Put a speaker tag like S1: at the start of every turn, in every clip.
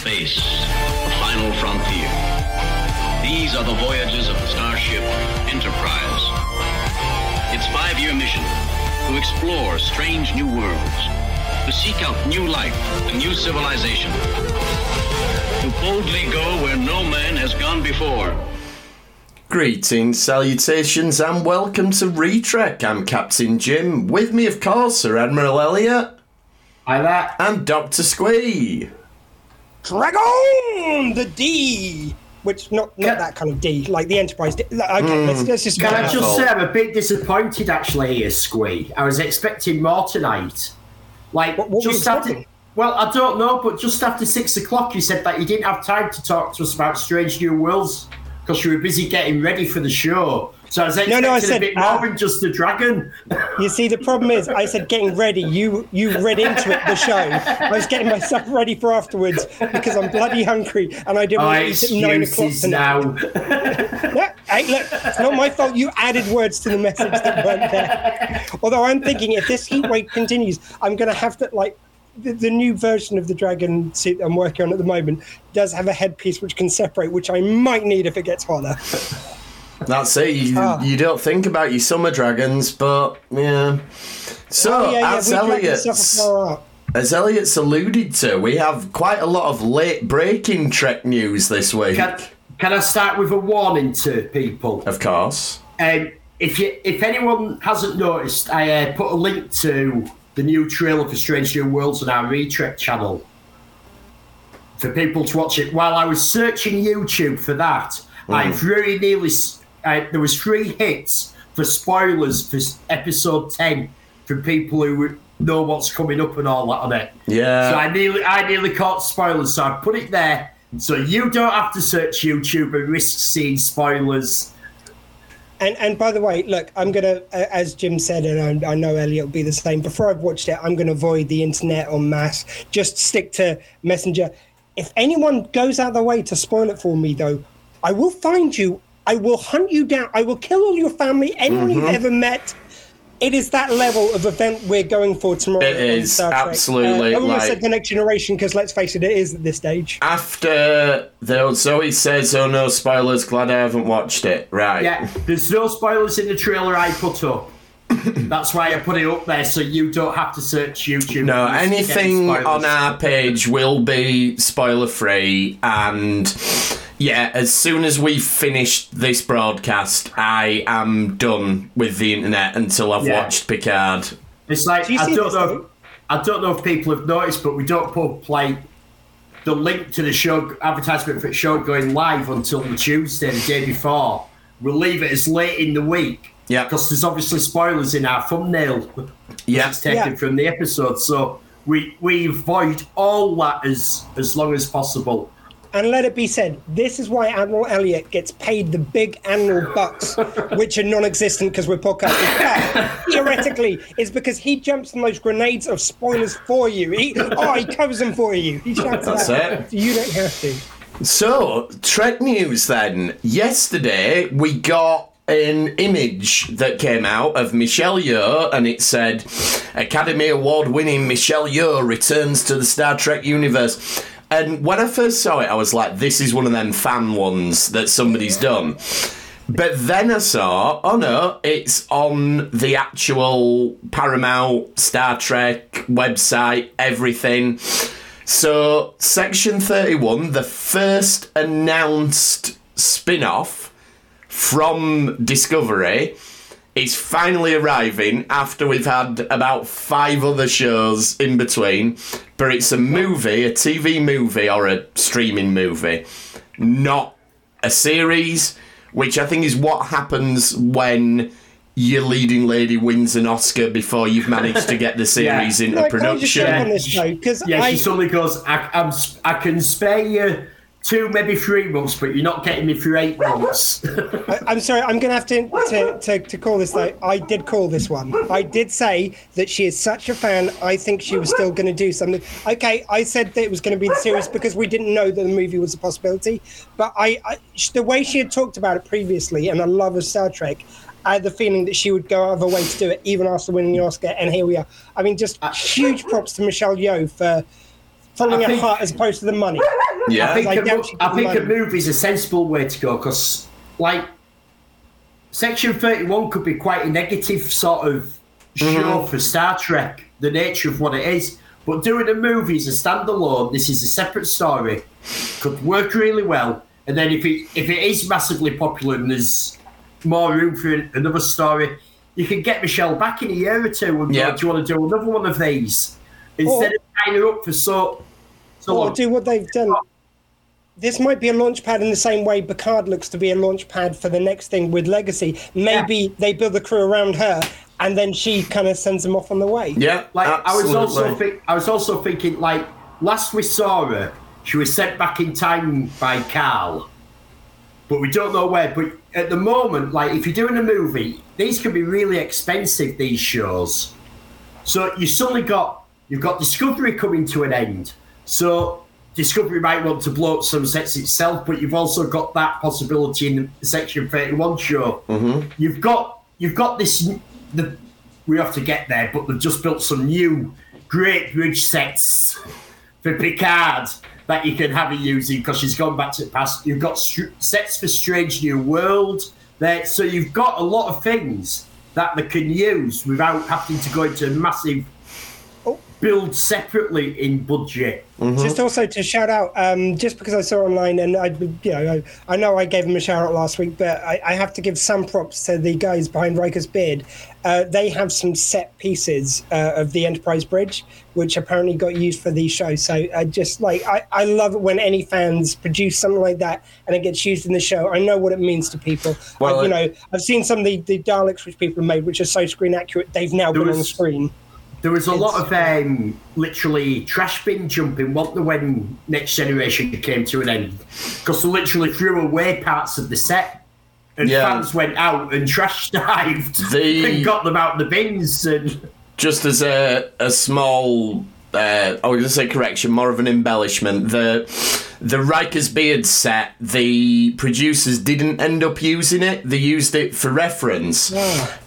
S1: space, the final frontier. These are the voyages of the starship Enterprise. Its five-year mission to explore strange new worlds, to seek out new life and new civilization, to boldly go where no man has gone before.
S2: Greetings, salutations, and welcome to Retrek. I'm Captain Jim. With me, of course, are Admiral Elliot
S3: Hi there.
S2: and Doctor Squee.
S4: Dragon the D, which not not
S3: Can-
S4: that kind of D, like the Enterprise. D. Like, Okay, hmm. let's, let's just.
S3: Can I
S2: Careful.
S3: just say I'm a bit disappointed actually here, Squee. I was expecting more tonight. Like
S4: What- what were
S3: just after well, I don't know, but just after six o'clock you said that you didn't have time to talk to us about Strange New Worlds because you were busy getting ready for the show. So I was expecting
S4: no, I said,
S3: bit more
S4: uh,
S3: than just the dragon.
S4: You see, the problem is, I said getting ready. You you read into it the show. I was getting myself ready for afterwards because I'm bloody hungry and I didn't
S3: Oh,
S4: want to eat at nine o'clock tonight.
S3: now.
S4: No, hey, look, it's not my fault. You added words to the message that weren't there. Although I'm thinking, if this heat wave continues, I'm going to have to like. The, the new version of the dragon suit I'm working on at the moment does have a headpiece which can separate, which I might need if it gets hotter.
S2: That's it. You,
S4: Ah.
S2: you don't think about your summer dragons, but yeah. So,
S4: Oh, yeah, yeah,
S2: as
S4: we drag
S2: Elliot's,
S4: this stuff far out.
S2: as Elliot's alluded to, we have quite a lot of late breaking Trek news this week.
S3: Can, can I start with a warning to people?
S2: Of course.
S3: Um, if you, if anyone hasn't noticed, I uh, put a link to the new trailer for Strange New Worlds on our Retrek channel for people to watch it. While I was searching YouTube for that, I very nearly s- uh, there was three hits for spoilers for episode ten from people who would know what's coming up and all that on it.
S2: Yeah.
S3: So I nearly I nearly caught spoilers, so I put it there so you don't have to search YouTube and risk seeing spoilers.
S4: And and by the way, look, I'm gonna, uh, as Jim said, and I, I know Elliot will be the same. Before I've watched it, I'm gonna avoid the internet en masse. Just stick to Messenger. If anyone goes out of their way to spoil it for me, though, I will find you. I will hunt you down. I will kill all your family, anyone
S2: Mm-hmm.
S4: you've ever met. It is that level of event we're going for tomorrow.
S2: It
S4: on
S2: is,
S4: Star Trek.
S2: absolutely,
S4: Uh, I almost
S2: like-
S4: said the next generation because let's face it, it is at this stage.
S2: After the Zoe says, "Oh no, spoilers! Glad I haven't watched it." Right.
S3: Yeah, there's no spoilers in the trailer I put up. That's why I put it up there so you don't have to search YouTube.
S2: No, anything on our page will be spoiler free, and yeah, as soon as we finish this broadcast, I am done with the internet until I've
S3: Yeah.
S2: watched Picard.
S3: It's like
S4: Do
S3: I don't know.
S4: though?
S3: I don't know if people have noticed, but we don't put like the link to the show advertisement for the show going live until the Tuesday, the day before. We'll leave it as late in the week.
S2: Yeah.
S3: Because there's obviously spoilers in our thumbnail.
S2: Yeah.
S3: It's taken
S4: Yeah.
S3: from the episode, so we we avoid all that as as long as possible.
S4: And let it be said, this is why Admiral Elliot gets paid the big annual bucks, which are non-existent because we're podcasting. But theoretically, it's because he jumps on those grenades of spoilers for you. He, oh, he covers them for you. He shouts
S2: That's
S4: that.
S2: it.
S4: You don't have to.
S2: So, Trek news then. Yesterday, we got an image that came out of Michelle Yeoh, and it said, Academy Award winning Michelle Yeoh returns to the Star Trek universe. And when I first saw it, I was like, this is one of them fan ones that somebody's done. But then I saw, oh no, it's on the actual Paramount Star Trek website, everything. So, Section 31, the first announced spin off from Discovery, is finally arriving after we've had about five other shows in between. But it's a movie, a TV movie, or a streaming movie, not a series, which I think is what happens when your leading lady wins an Oscar before you've managed to get the series into
S4: No, can I just
S2: production.
S4: jump on this though? Because
S3: Yeah,
S4: I,
S3: she suddenly goes, I, I'm, s- I can spare you two, maybe three months, but you're not getting me for eight months.
S4: I'm sorry, I'm going to have to, to, to, to call this though. I did call this one. I did say that she is such a fan, I think she was still going to do something. Okay, I said that it was going to be the series because we didn't know that the movie was a possibility. But I, I the way she had talked about it previously and I love of Star Trek, I had the feeling that she would go out of her way to do it, even after winning the Oscar. And here we are. I mean, just huge props to Michelle Yeoh for following
S3: I
S4: her heart as opposed to the money.
S2: Yeah.
S3: I think,
S4: I
S3: a,
S4: doubt
S3: mo- I think a
S4: manage.
S3: movie's a sensible way to go because, like, Section 31 could be quite a negative sort of mm-hmm. show for Star Trek, the nature of what it is. But doing a movie as a standalone, this is a separate story, could work really well. And then if it if it is massively popular and there's more room for another story, you can get Michelle back in a year or two and
S2: Yeah.
S3: go, do you want to do another one of these? Instead
S4: Or-
S3: of tying her up for so, so
S4: or
S3: long.
S4: do what they've done. This might be a launch pad in the same way Picard looks to be a launch pad for the next thing with Legacy. Maybe they build the crew around her, and then she kind of sends them off on the way.
S2: Yeah,
S3: Like I was also think, I was also thinking like last we saw her, she was sent back in time by Carl, but we don't know where. But at the moment, like if you're doing a movie, these can be really expensive. These shows, so you suddenly got you've got Discovery coming to an end. So Discovery might want to blow up some sets itself, but you've also got that possibility in the Section Thirty One show. Mm-hmm. You've got you've got this. The we have to get there, but they've just built some new great bridge sets for Picard that you can have her using because she's gone back to the past. You've got str- sets for Strange New World there, so you've got a lot of things that they can use without having to go into a massive build separately in budget.
S4: Just also to shout out, um, just because I saw online, and I, you know, I, I know I gave him a shout out last week, but I, I have to give some props to the guys behind Riker's Beard. Uh, they have some set pieces uh, of the Enterprise Bridge, which apparently got used for these shows. So I just like, I, I love it when any fans produce something like that and it gets used in the show. I know what it means to people.
S2: Well,
S4: I, you
S2: it-
S4: know, I've seen some of the, the Daleks which people have made, which are so screen accurate. They've now
S3: There
S4: been on the screen.
S3: There was a lot of um, literally trash bin jumping, wasn't there, when Next Generation came to an end? Because they literally threw away parts of the set. And
S2: Yeah.
S3: fans went out and trash dived
S2: The-
S3: and got them out the bins. And
S2: just as a a small uh, I was going to say correction, more of an embellishment. The the Riker's beard set, the producers didn't end up using it. They used it for reference,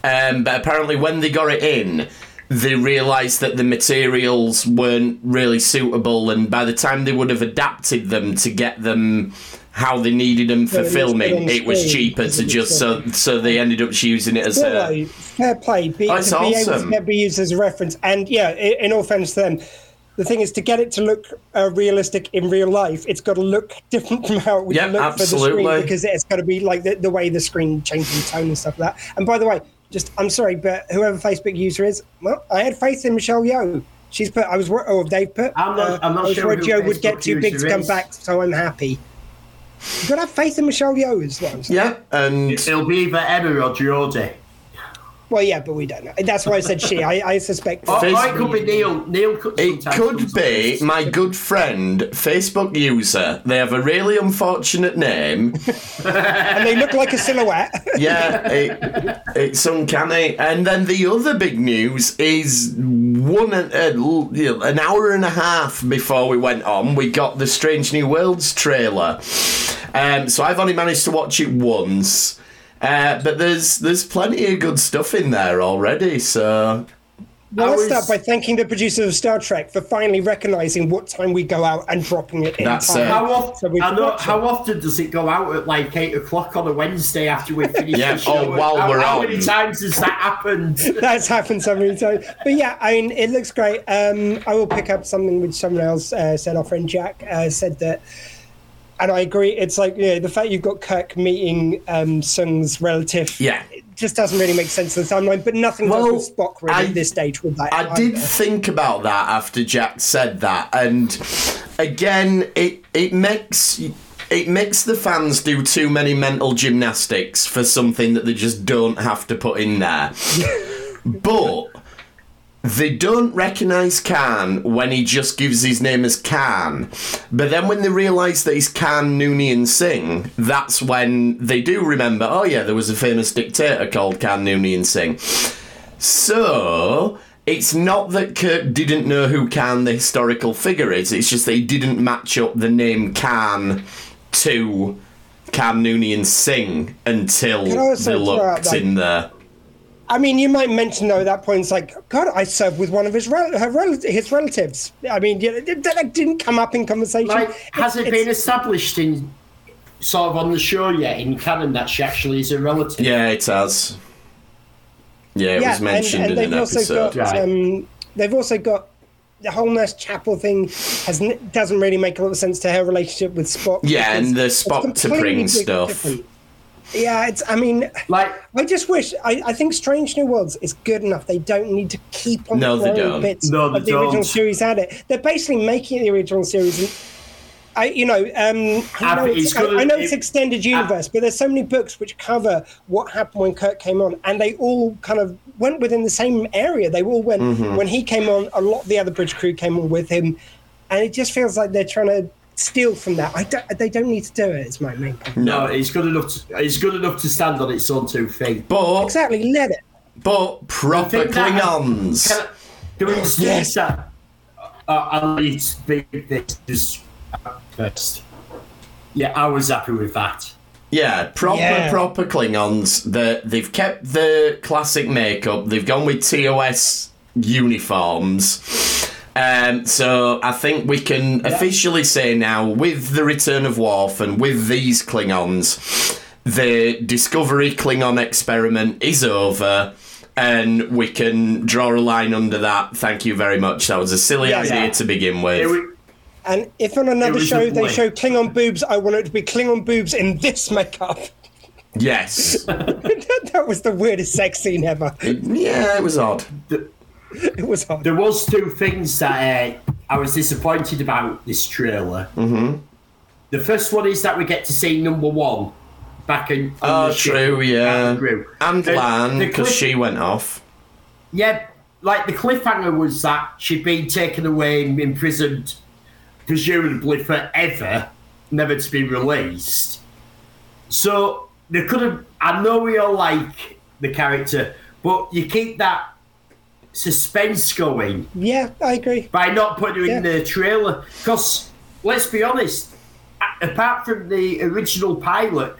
S2: um, but apparently when they got it in. They realised that the materials weren't really suitable, and by the time they would have adapted them to get them how they needed them for
S4: Yeah, it looks good
S2: filming, it was cheaper to just so so they ended up using it as
S4: Fair
S2: a
S4: play, fair play. Be,
S2: it's
S4: to be able
S2: awesome.
S4: to be used as a reference, and yeah, in all fairness to them, the thing is to get it to look uh, realistic in real life. It's got to look different from how it would
S2: Yeah,
S4: look for the screen because it's got to be like the, the way the screen changes tone and stuff like that. And by the way, just I'm sorry, but whoever Facebook user is, well, I had faith in Michelle Yeoh. She's put. I was wor- oh they've put.
S3: I'm not- I'm not
S4: I
S3: sure
S4: worried
S3: who
S4: Joe would get too big to come
S3: is.
S4: back, so I'm happy. You've gotta have faith in Michelle Yeoh as well.
S2: yeah, and
S3: it'll be either Emma or Geordie.
S4: Well, yeah, but we don't know. That's why I said she. I, I suspect.
S3: Or, or
S2: Face-
S3: it could be Neil. Neil could
S2: It could be my good friend, Facebook user. They have a really unfortunate name.
S4: and they look like a silhouette.
S2: Yeah, it, it's uncanny. And then the other big news is one uh, an hour and a half before we went on, we got the Strange New Worlds trailer. Um, so I've only managed to watch it once. Uh, but there's there's plenty of good stuff in there already, so
S4: Well,
S3: I
S4: let's
S3: was-
S4: start by thanking the producers of Star Trek for finally recognizing what time we go out and dropping it in
S2: That's
S4: time.
S2: it.
S3: How, often,
S4: we
S3: I know, how often does it go out at like 8 o'clock on a Wednesday after we finish
S2: Yeah,
S3: the show?
S2: oh, while
S3: how,
S2: we're
S3: how
S2: on.
S3: many times has that happened?
S4: That's happened so many times. But yeah, I mean, it looks great. Um, I will pick up something which someone else uh, said. Our friend Jack uh, said that, and I agree. It's like you know, the fact you've got Kirk meeting um, Sung's relative.
S2: Yeah.
S4: it just doesn't really make sense in the timeline. But nothing
S2: Well,
S4: does with Spock really
S2: I-
S4: at this stage with that.
S2: I did think about that after Jack said that, and again, it it makes it makes the fans do too many mental gymnastics for something that they just don't have to put in there. but they don't recognise Khan when he just gives his name as Khan. But then when they realise that he's Khan Noonien Singh, that's when they do remember, oh yeah, there was a famous dictator called Khan Noonien Singh. So it's not that Kirk didn't know who Khan the historical figure is. It's just they didn't match up the name Khan to Khan Noonien Singh until they looked in there.
S4: I mean, you might mention though at that point, it's like, God, I served with one of his rel- her rel- his relatives. I mean, you know, that that didn't come up in conversation.
S3: Like, has
S4: It's-
S3: it been established in sort of on the show yet in canon that she actually is a relative?
S2: Yeah, it has. Yeah, it was mentioned
S4: and, and
S2: in an
S4: they've also
S2: episode.
S4: got
S3: Right.
S4: um, they've also got the whole Nurse Chapel thing has doesn't really make a lot of sense to her relationship with Spock.
S2: Yeah, and the
S4: it's
S2: Spock to
S4: completely
S2: bring stuff.
S4: different. Yeah, it's. I mean,
S3: Like,
S4: I just wish. I, I think Strange New Worlds is good enough. They don't need to keep on
S2: No, they
S4: throwing bits
S3: No,
S4: of the original
S3: don't.
S4: series at it. They're basically making the original series. And I, you know, um, I, know it's,
S3: it's gonna-
S4: I, I know it's extended universe, but there's so many books which cover what happened when Kirk came on, and they all kind of went within the same area. They all went
S2: Mm-hmm.
S4: when he came on. A lot of the other bridge crew came on with him, and it just feels like they're trying to steal from that. I don't, they don't need to do it. Is my main point.
S3: no, it's good enough. To, it's good enough to stand on its own two feet.
S2: But
S4: Exactly, let it.
S2: but proper Klingons.
S3: Can I, do we just
S4: Yes.
S3: that? Uh, I'll need to speak this just first. Yeah, I was happy with that.
S2: Yeah, proper
S4: Yeah.
S2: proper Klingons. That they've kept the classic makeup. They've gone with TOS uniforms. Um, so I think we can officially say now, with the return of Worf and with these Klingons, the Discovery Klingon experiment is over. And we can draw a line under that. Thank you very much. That was a silly
S4: Yeah.
S2: idea
S3: Yeah.
S2: to begin with.
S4: And if on another show they show Klingon boobs, I want it to be Klingon boobs in this makeup.
S2: yes.
S4: that was the weirdest sex scene ever.
S2: yeah, it was odd.
S4: It was hard.
S3: There was two things that uh, I was disappointed about this trailer. Mm-hmm. The first one is that we get to see number one back in.
S2: Oh,
S3: the ship,
S2: true, yeah.
S3: back in crew.
S2: And
S3: Uh,
S2: Lan, because
S3: cliff-
S2: she went off.
S3: Yeah, like the cliffhanger was that she'd been taken away and imprisoned, presumably forever, never to be released. So they could have. I know we all like the character, but you keep that suspense going
S4: Yeah, I agree.
S3: by not putting her in the trailer. Because let's be honest, apart from the original pilot,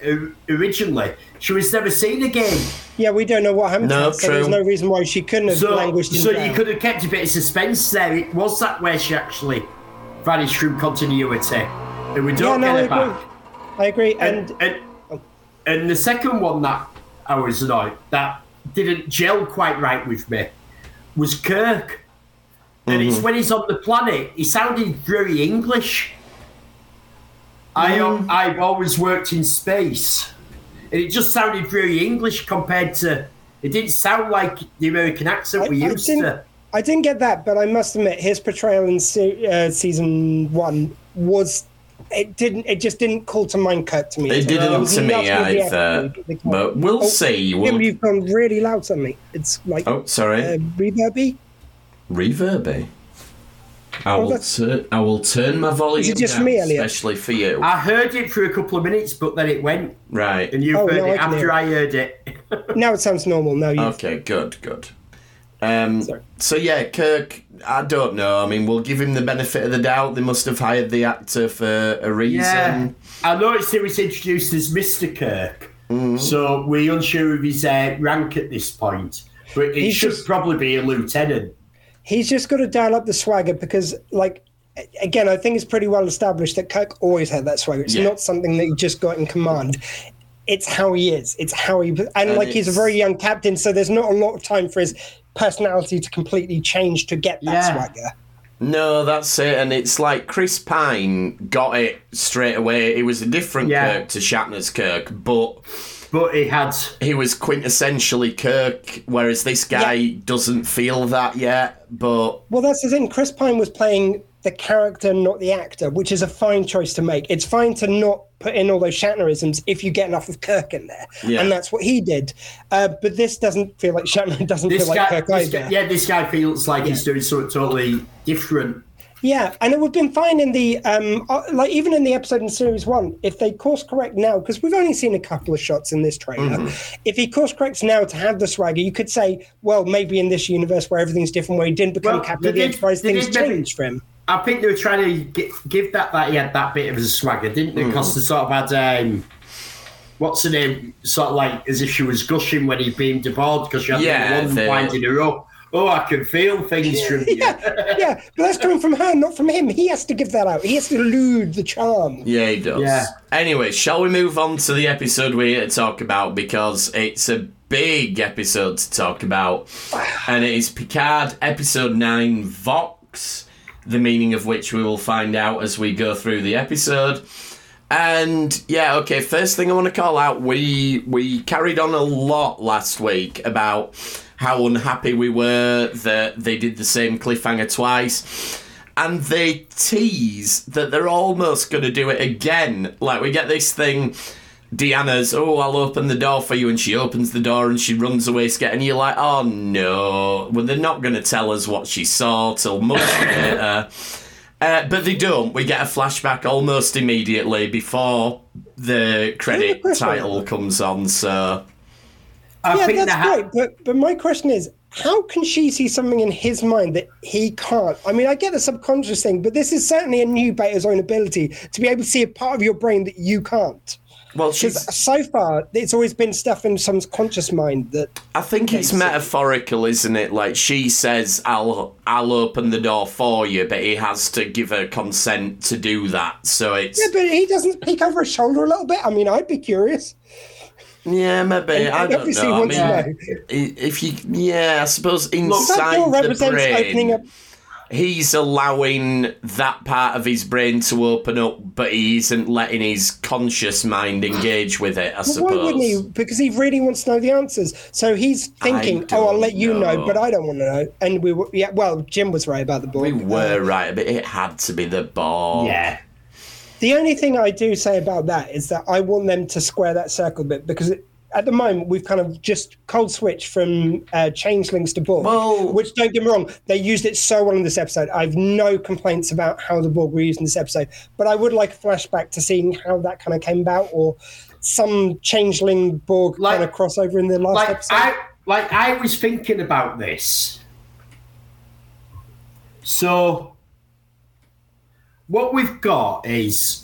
S3: originally she was never seen again.
S4: Yeah, we don't know what happened to
S2: No,
S4: her, so there's no reason why she couldn't have
S3: So,
S4: languished in
S3: so
S4: jail.
S3: you could have kept a bit of suspense there. It was that where she actually vanished from continuity, and we
S4: Yeah,
S3: don't
S4: no, I
S3: get her
S4: agree.
S3: back.
S4: I agree.
S3: And,
S4: And
S3: and oh. and the second one that I was annoyed that didn't gel quite right with me was Kirk. And it's
S4: Mm-hmm.
S3: when he's on the planet, he sounded very English. I
S4: Mm.
S3: I've always worked in space, and it just sounded very English compared to. It didn't sound like the American accent
S4: I,
S3: we
S4: I
S3: used
S4: didn't,
S3: to.
S4: I didn't get that, but I must admit his portrayal in se- uh, season one was. It didn't. It just didn't call to mind Kirk to me.
S2: It didn't
S4: was
S2: to me
S4: enough with the
S2: either.
S4: attitude,
S2: But we'll
S4: Oh,
S2: see.
S4: Jim,
S2: We'll...
S4: you've gone really loud suddenly. It's like
S2: Oh, sorry.
S4: uh, reverby.
S2: Reverby. I will,
S4: that's-
S2: tur- I will turn my volume
S4: Is it just
S2: down,
S4: me,
S2: especially for you.
S3: I heard it for a couple of minutes, but then it went,
S2: right.
S3: and you
S4: Oh,
S3: heard
S4: no,
S3: it
S4: can hear
S3: after
S4: it.
S3: I heard it.
S4: Now it sounds normal. Now you.
S2: Okay, good, good. Um,
S4: Sorry.
S2: so yeah, Kirk. I don't know. I mean, we'll give him the benefit of the doubt. They must have hired the actor for a reason.
S3: Yeah, I noticed he was introduced as Mr. Kirk,
S2: Mm-hmm.
S3: so we're unsure of his uh, rank at this point. But it
S4: He's
S3: should
S4: just-
S3: probably be a lieutenant.
S4: He's just got to dial up the swagger because, like, again, I think it's pretty well established that Kirk always had that swagger. It's
S2: Yeah.
S4: not something that he just got in command. It's how he is. It's how he, and, like he's a very young captain, so there's not a lot of time for his personality to completely change to get that
S3: Yeah.
S4: swagger.
S2: No, that's it. And it's like Chris Pine got it straight away. It was a different
S3: Yeah.
S2: Kirk to Shatner's Kirk, but
S3: But he had
S2: he was quintessentially Kirk, whereas this guy doesn't feel that yet. But
S4: Well, that's the thing. Chris Pine was playing the character, not the actor, which is a fine choice to make. It's fine to not put in all those Shatnerisms if you get enough of Kirk in there,
S2: Yeah.
S4: and that's what he did. Uh, but this doesn't feel like Shatner. Doesn't
S3: this
S4: feel like Kirk either.
S3: guy. Yeah, this guy feels like he's doing something totally different.
S4: Yeah, and it would have been fine in the um, uh, like even in the episode in series one if they course correct now because we've only seen a couple of shots in this trailer.
S3: Mm-hmm.
S4: If he course corrects now to have the swagger, you could say, well, maybe in this universe where everything's different, where he didn't become
S3: Well,
S4: captain of the
S3: did-
S4: Enterprise, things
S3: did
S4: changed for him.
S3: I think they were trying to gi- give that that he had that bit of a swagger, didn't they?
S2: Mm.
S3: Because they sort of had um, what's her name? Sort of like as if she was gushing when he beamed aboard because she had
S2: Yeah,
S3: the one winding her up. Oh, I can feel things from you.
S4: yeah, yeah, but that's coming from her, not from him. He has to give that out. He has to elude the charm.
S2: Yeah, he does.
S3: Yeah.
S2: Anyway, shall we move on to the episode we're here to talk about because it's a big episode to talk about, and it is Picard episode nine, Vox. The meaning of which we will find out as we go through the episode. And yeah, okay. First thing I want to call out, we we carried on a lot last week about how unhappy we were that they did the same cliffhanger twice, and they tease that they're almost going to do it again. Like we get this thing. Deanna's, oh, I'll open the door for you, and she opens the door and she runs away scared, and you're like, oh no, well they're not going to tell us what she saw till much later. Uh, but they don't. We get a flashback almost immediately before the credit
S4: question.
S2: title comes on. So
S3: I
S4: yeah,
S3: think
S4: that's
S3: they ha-
S4: great. But but my question is, how can she see something in his mind that he can't? I mean, I get the subconscious thing, but this is certainly a new Betazoid ability to be able to see a part of your brain that you can't.
S2: Well,
S4: Because
S2: she's.
S4: so far, it's always been stuff in some conscious mind that
S2: I think it's metaphorical, isn't it? Like she says, "I'll I'll open the door for you," but he has to give her consent to do that. So it's
S4: Yeah, but he doesn't peek over his shoulder a little bit. I mean, I'd be curious.
S2: yeah, maybe I don't know. I mean,
S4: know.
S2: if you yeah, I suppose inside
S4: door
S2: the brain.
S4: opening up.
S2: He's allowing that part of his brain to open up, but he isn't letting his conscious mind engage with it, I
S4: But
S2: suppose.
S4: why wouldn't he? Because he really wants to know the answers. So he's thinking, "Oh, I'll let you know.
S2: know.
S4: but I don't want to know." And we were, yeah. Well, Jim was right about the book.
S2: We were right, but it had to be the ball.
S3: yeah.
S4: The only thing I do say about that is that I want them to square that circle a bit because it, at the moment we've kind of just cold switch from uh, changelings to Borg,
S2: Well-
S4: which don't get me wrong, they used it so well in this episode. I have no complaints about how the Borg were used in this episode, but I would like a flashback to seeing how that kind of came about or some changeling Borg
S3: Like-
S4: kind of crossover in the last
S3: Like
S4: episode.
S3: I like I was thinking about this. So what we've got is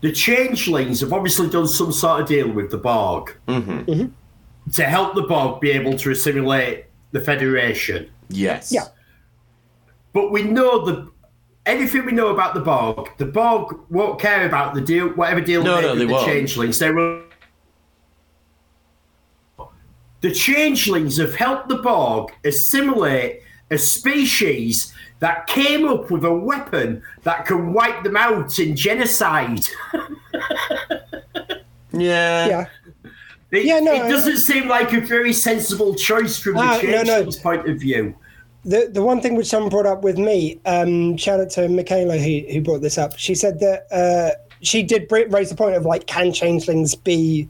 S3: the changelings have obviously done some sort of deal with the Borg mm-hmm. Mm-hmm. to help the Borg be able to assimilate the Federation.
S2: Yes.
S4: Yeah.
S3: But we know the anything we know about the Borg. The Borg won't care about the deal, whatever deal
S2: No,
S3: they
S2: no,
S3: make
S2: they
S3: the
S2: won't.
S3: changelings. They will. The changelings have helped the Borg assimilate a species that came up with a weapon that can wipe them out in genocide.
S2: Yeah.
S4: yeah.
S3: It,
S4: Yeah, no,
S3: it doesn't seem like a very sensible choice from the
S4: Ah, no, no.
S3: changelings' point of view.
S4: The the one thing which someone brought up with me, um, shout out to Michaela who, who brought this up. She said that uh, she did raise the point of like, can changelings be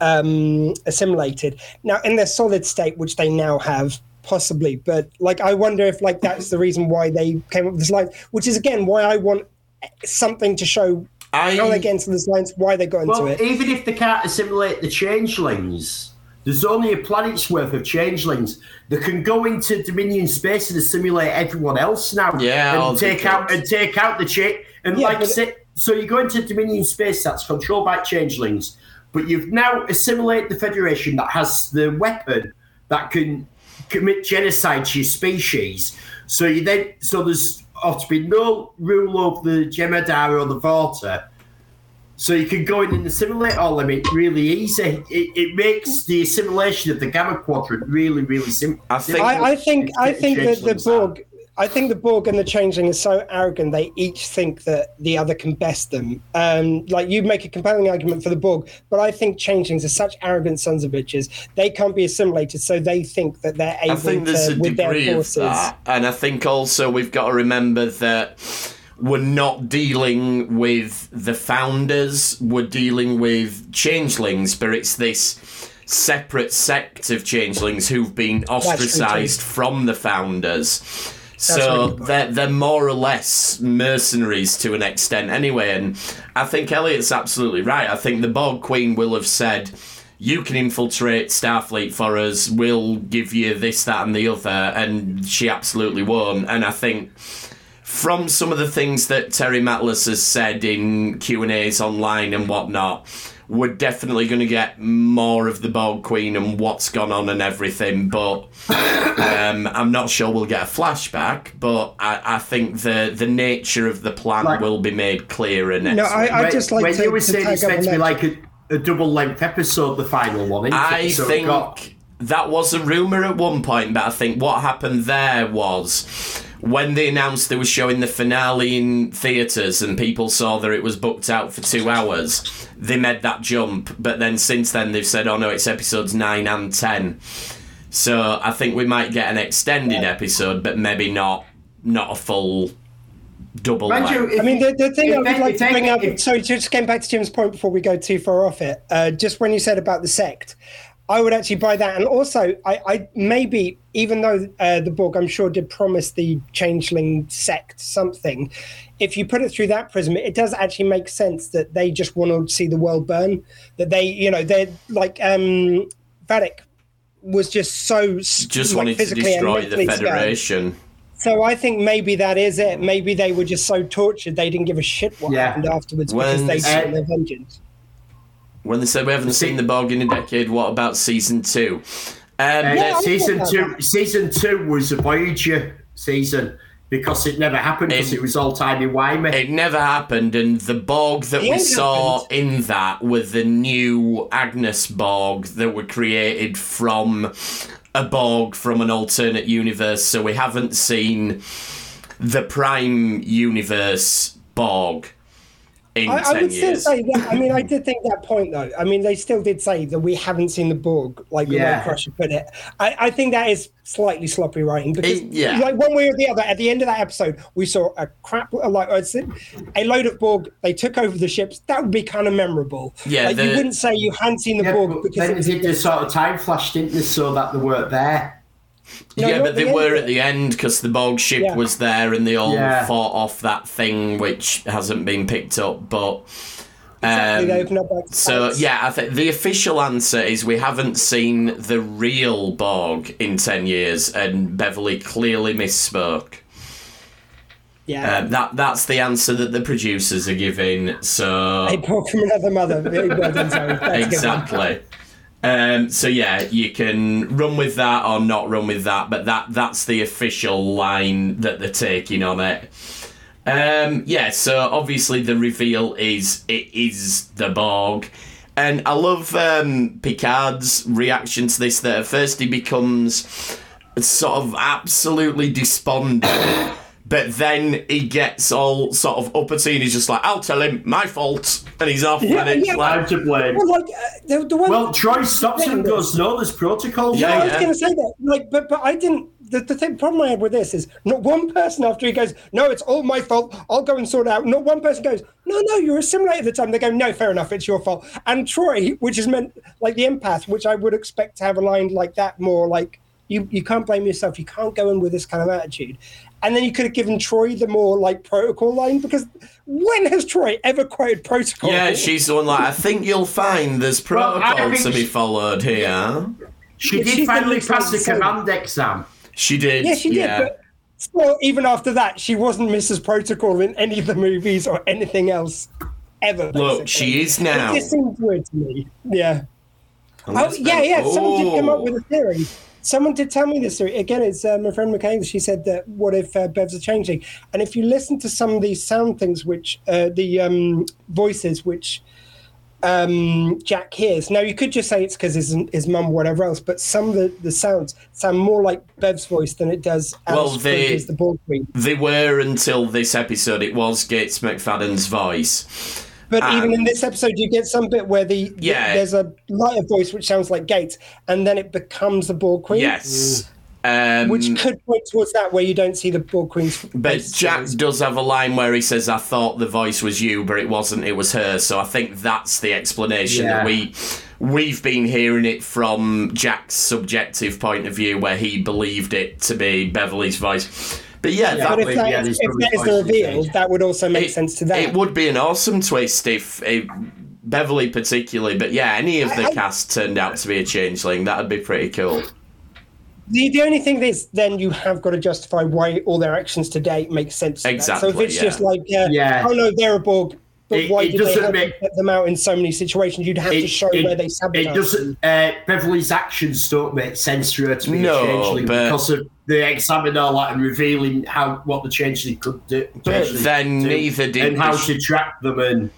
S4: um, assimilated? Now, in their solid state, which they now have, possibly. But like, I wonder if like that's the reason why they came up with this line, which is again why I want something to show how they
S2: I
S4: get into this lines, why they got into
S3: Well,
S4: it.
S3: even if they can't assimilate the changelings, there's only a planet's worth of changelings that can go into Dominion space and assimilate everyone else now.
S2: Yeah, all
S3: and
S2: the
S3: take out and take out the cha- and
S4: Yeah,
S3: like
S4: but-
S3: say, so you go into Dominion space that's controlled by changelings, but you've now assimilated the Federation that has the weapon that can commit genocide to your species. So you then so there's ought to be no rule over the Jem'Hadar or the Vorta. So you can go in and assimilate all of it really easy. It, it makes the assimilation of the Gamma Quadrant really, really simple.
S2: I think-
S4: I, I think I think that the Borg I think the Borg and the Changeling are so arrogant they each think that the other can best them. Um, like you make a compelling argument for the Borg, but I think Changelings are such arrogant sons of bitches. They can't be assimilated, so they think that they're able
S2: I think there's
S4: to,
S2: a
S4: with their
S2: degree of
S4: forces.
S2: that, and I think also we've got to remember that we're not dealing with the founders. We're dealing with changelings, but it's this separate sect of changelings who've been ostracized from the founders. So they're, they're more or less mercenaries to an extent anyway. And I think Elliot's absolutely right. I think the Borg Queen will have said, you can infiltrate Starfleet for us, we'll give you this, that, and the other. And she absolutely won't. And I think from some of the things that Terry Matalas has said in Q and A's online and whatnot, we're definitely going to get more of the Borg Queen and what's gone on and everything. But um, I'm not sure we'll get a flashback. But I, I think the the nature of the plan
S3: Like-
S2: will be made clearer next
S4: No,
S2: week.
S4: I, I just like
S3: when
S4: to,
S3: you were
S4: to
S3: saying
S4: tag
S3: it's meant to be like a, a double length episode, the final one. Isn't
S2: I
S3: it? So
S2: think
S3: got-
S2: that was a rumor at one point, but I think what happened there was when they announced they were showing the finale in theaters and people saw that it was booked out for two hours. They made that jump, but then since then they've said, "Oh no, it's episodes nine and 10. So I think we might get an extended episode, but maybe not not a full double.
S3: Mind you, if-
S4: I mean, the, the thing I would
S3: they-
S4: like to bring up.
S3: if-
S4: Sorry, just getting back to Jim's point before we go too far off it. Uh, just when you said about the sect, I would actually buy that. And also, I, I maybe even though uh, the Borg I'm sure did promise the changeling sect something, if you put it through that prism, it does actually make sense that they just want to see the world burn. That they, you know, they're like um, Vadic was just so
S2: just
S4: like,
S2: wanted to
S4: physically and
S2: destroy the
S4: mentally scarred.
S2: Federation.
S4: So I think maybe that is it. Maybe they were just so tortured they didn't give a shit what
S3: Yeah.
S4: happened afterwards
S2: When-
S4: because they
S3: Uh,
S4: sought their vengeance.
S2: When they said we haven't seen the Borg in a decade, what about season two? Um,
S3: Uh,
S2: they-
S3: season two, season two was a Voyager season because it never happened because
S2: It-
S3: it, was all timey wimey.
S2: It never happened, and the Borg that
S4: The
S2: we saw
S4: happened.
S2: in that were the new Agnes Borg that were created from a Borg from an alternate universe. So we haven't seen the Prime Universe Borg in
S4: I, I
S2: ten
S4: would still say that. I mean, I did think that point though. I mean, they still did say that we haven't seen the Borg, like the way
S3: Yeah.
S4: Crusher put it. I, I think that is slightly sloppy writing because,
S2: It- yeah.
S4: like one way or the other, at the end of that episode, we saw a crap, like I said, a load of Borg. They took over the ships. That would be kind of memorable.
S2: Yeah,
S4: like
S2: the-
S4: you wouldn't say you hadn't seen the
S3: yeah,
S4: Borg because
S3: then
S4: it
S3: they
S4: was
S3: did the sort of time flash, didn't they, so that they weren't there.
S4: No,
S2: yeah, but they were at the end because the Borg ship
S4: Yeah.
S2: was there, and they all
S3: Yeah.
S2: fought off that thing, which hasn't been picked up. But um,
S4: up
S2: So yeah, I think the official answer is we haven't seen the real Borg in ten years, and Beverly clearly misspoke.
S4: yeah.
S2: Um, that that's the answer that the producers are giving. So
S4: Borg from another mother. Very well done, Zoe. That's a good one.
S2: exactly. Um, so yeah, you can run with that or not run with that, but that that's the official line that they're taking on it. Um, yeah, so obviously the reveal is it is the Borg. And I love um, Picard's reaction to this. That at first he becomes sort of absolutely despondent, but then he gets all sort of uppity and he's just like, "I'll tell him, my fault," and he's off.
S4: Yeah,
S2: and it's
S4: yeah.
S2: like,
S3: I'm to blame.
S4: Well, like uh, the, the one.
S3: Well, Troi stops him and goes, no, there's protocol.
S2: Yeah,
S4: I was going to say that, like, but but I didn't. The, the thing, problem I had with this is not one person after he goes, no, it's all my fault. I'll go and sort it out. Not one person goes, no, no, you're assimilated at the time. They go, no, fair enough, it's your fault. And Troi, which is meant like the empath, which I would expect to have a line like that, more like you you can't blame yourself. You can't go in with this kind of attitude. And then you could have given Troi the more like protocol line because when has Troi ever quoted protocol?
S2: Yeah, she's the one like, I think you'll find there's
S3: Well,
S2: protocol
S3: think
S2: to be
S3: she-
S2: followed here.
S3: She
S4: Yeah,
S3: did
S4: she's the
S3: finally pass the
S4: like the
S3: command exam.
S2: She did.
S4: Yeah, she did.
S2: yeah.
S4: But still, even after that, she wasn't Mrs. Protocol in any of the movies or anything else ever.
S2: Look,
S4: basically.
S2: she is now.
S4: It just seems weird to me. Yeah. Oh,
S2: Unless
S4: yeah,
S2: Bev-
S4: yeah. Someone did come up with a theory. Someone did tell me this theory. Again, it's uh, my friend McKay. She said that what if uh, Bev's are changing? And if you listen to some of these sound things, which uh, the um, voices, which um, Jack hears. Now, you could just say it's because his, his mum or whatever else, but some of the, the sounds sound more like Bev's voice than it does
S2: Well,
S4: Alice
S2: they-
S4: the Borg Queen.
S2: They were until this episode. It was Gates McFadden's voice.
S4: But
S2: Um,
S4: even in this episode, you get some bit where the, the-
S2: Yeah.
S4: there's a lighter voice which sounds like Gates, and then it becomes the Borg Queen.
S2: Yes. Um,
S4: Which could point towards that, where you don't see the Borg Queen's.
S2: but. Jack does have a line where he says, "I thought the voice was you, but it wasn't. It was her." So I think that's the explanation that we we've been hearing it from Jack's subjective point of view, where he believed it to be Beverly's voice. But yeah,
S3: Yeah,
S4: But
S2: that
S4: if, that,
S3: yeah,
S4: is,
S3: there's
S4: if
S3: probably
S4: that is the reveal,
S3: changed.
S4: that would also make
S2: it-
S4: sense to that.
S2: It would be an awesome twist if, if Beverly particularly, but yeah, any of the
S4: I- I-
S2: cast turned out to be a changeling. That'd be pretty cool.
S4: The, the only thing is, then you have got to justify why all their actions to date make sense. to that. So if it's
S2: yeah.
S4: just like, uh,
S3: Yeah.
S4: oh no, they're a Borg, But
S3: It-
S4: why
S3: it
S4: did they
S3: doesn't
S4: have
S3: make-
S4: to put them out in so many situations? You'd have to show where they sabotage.
S3: It doesn't. Uh, Beverly's actions don't make sense for her to be
S2: No,
S3: a changeling
S2: but-
S3: because of the examining all that and revealing how what the changeling could do. changeling
S2: then
S3: do
S2: neither did
S3: and how
S2: the sh-
S3: to track them and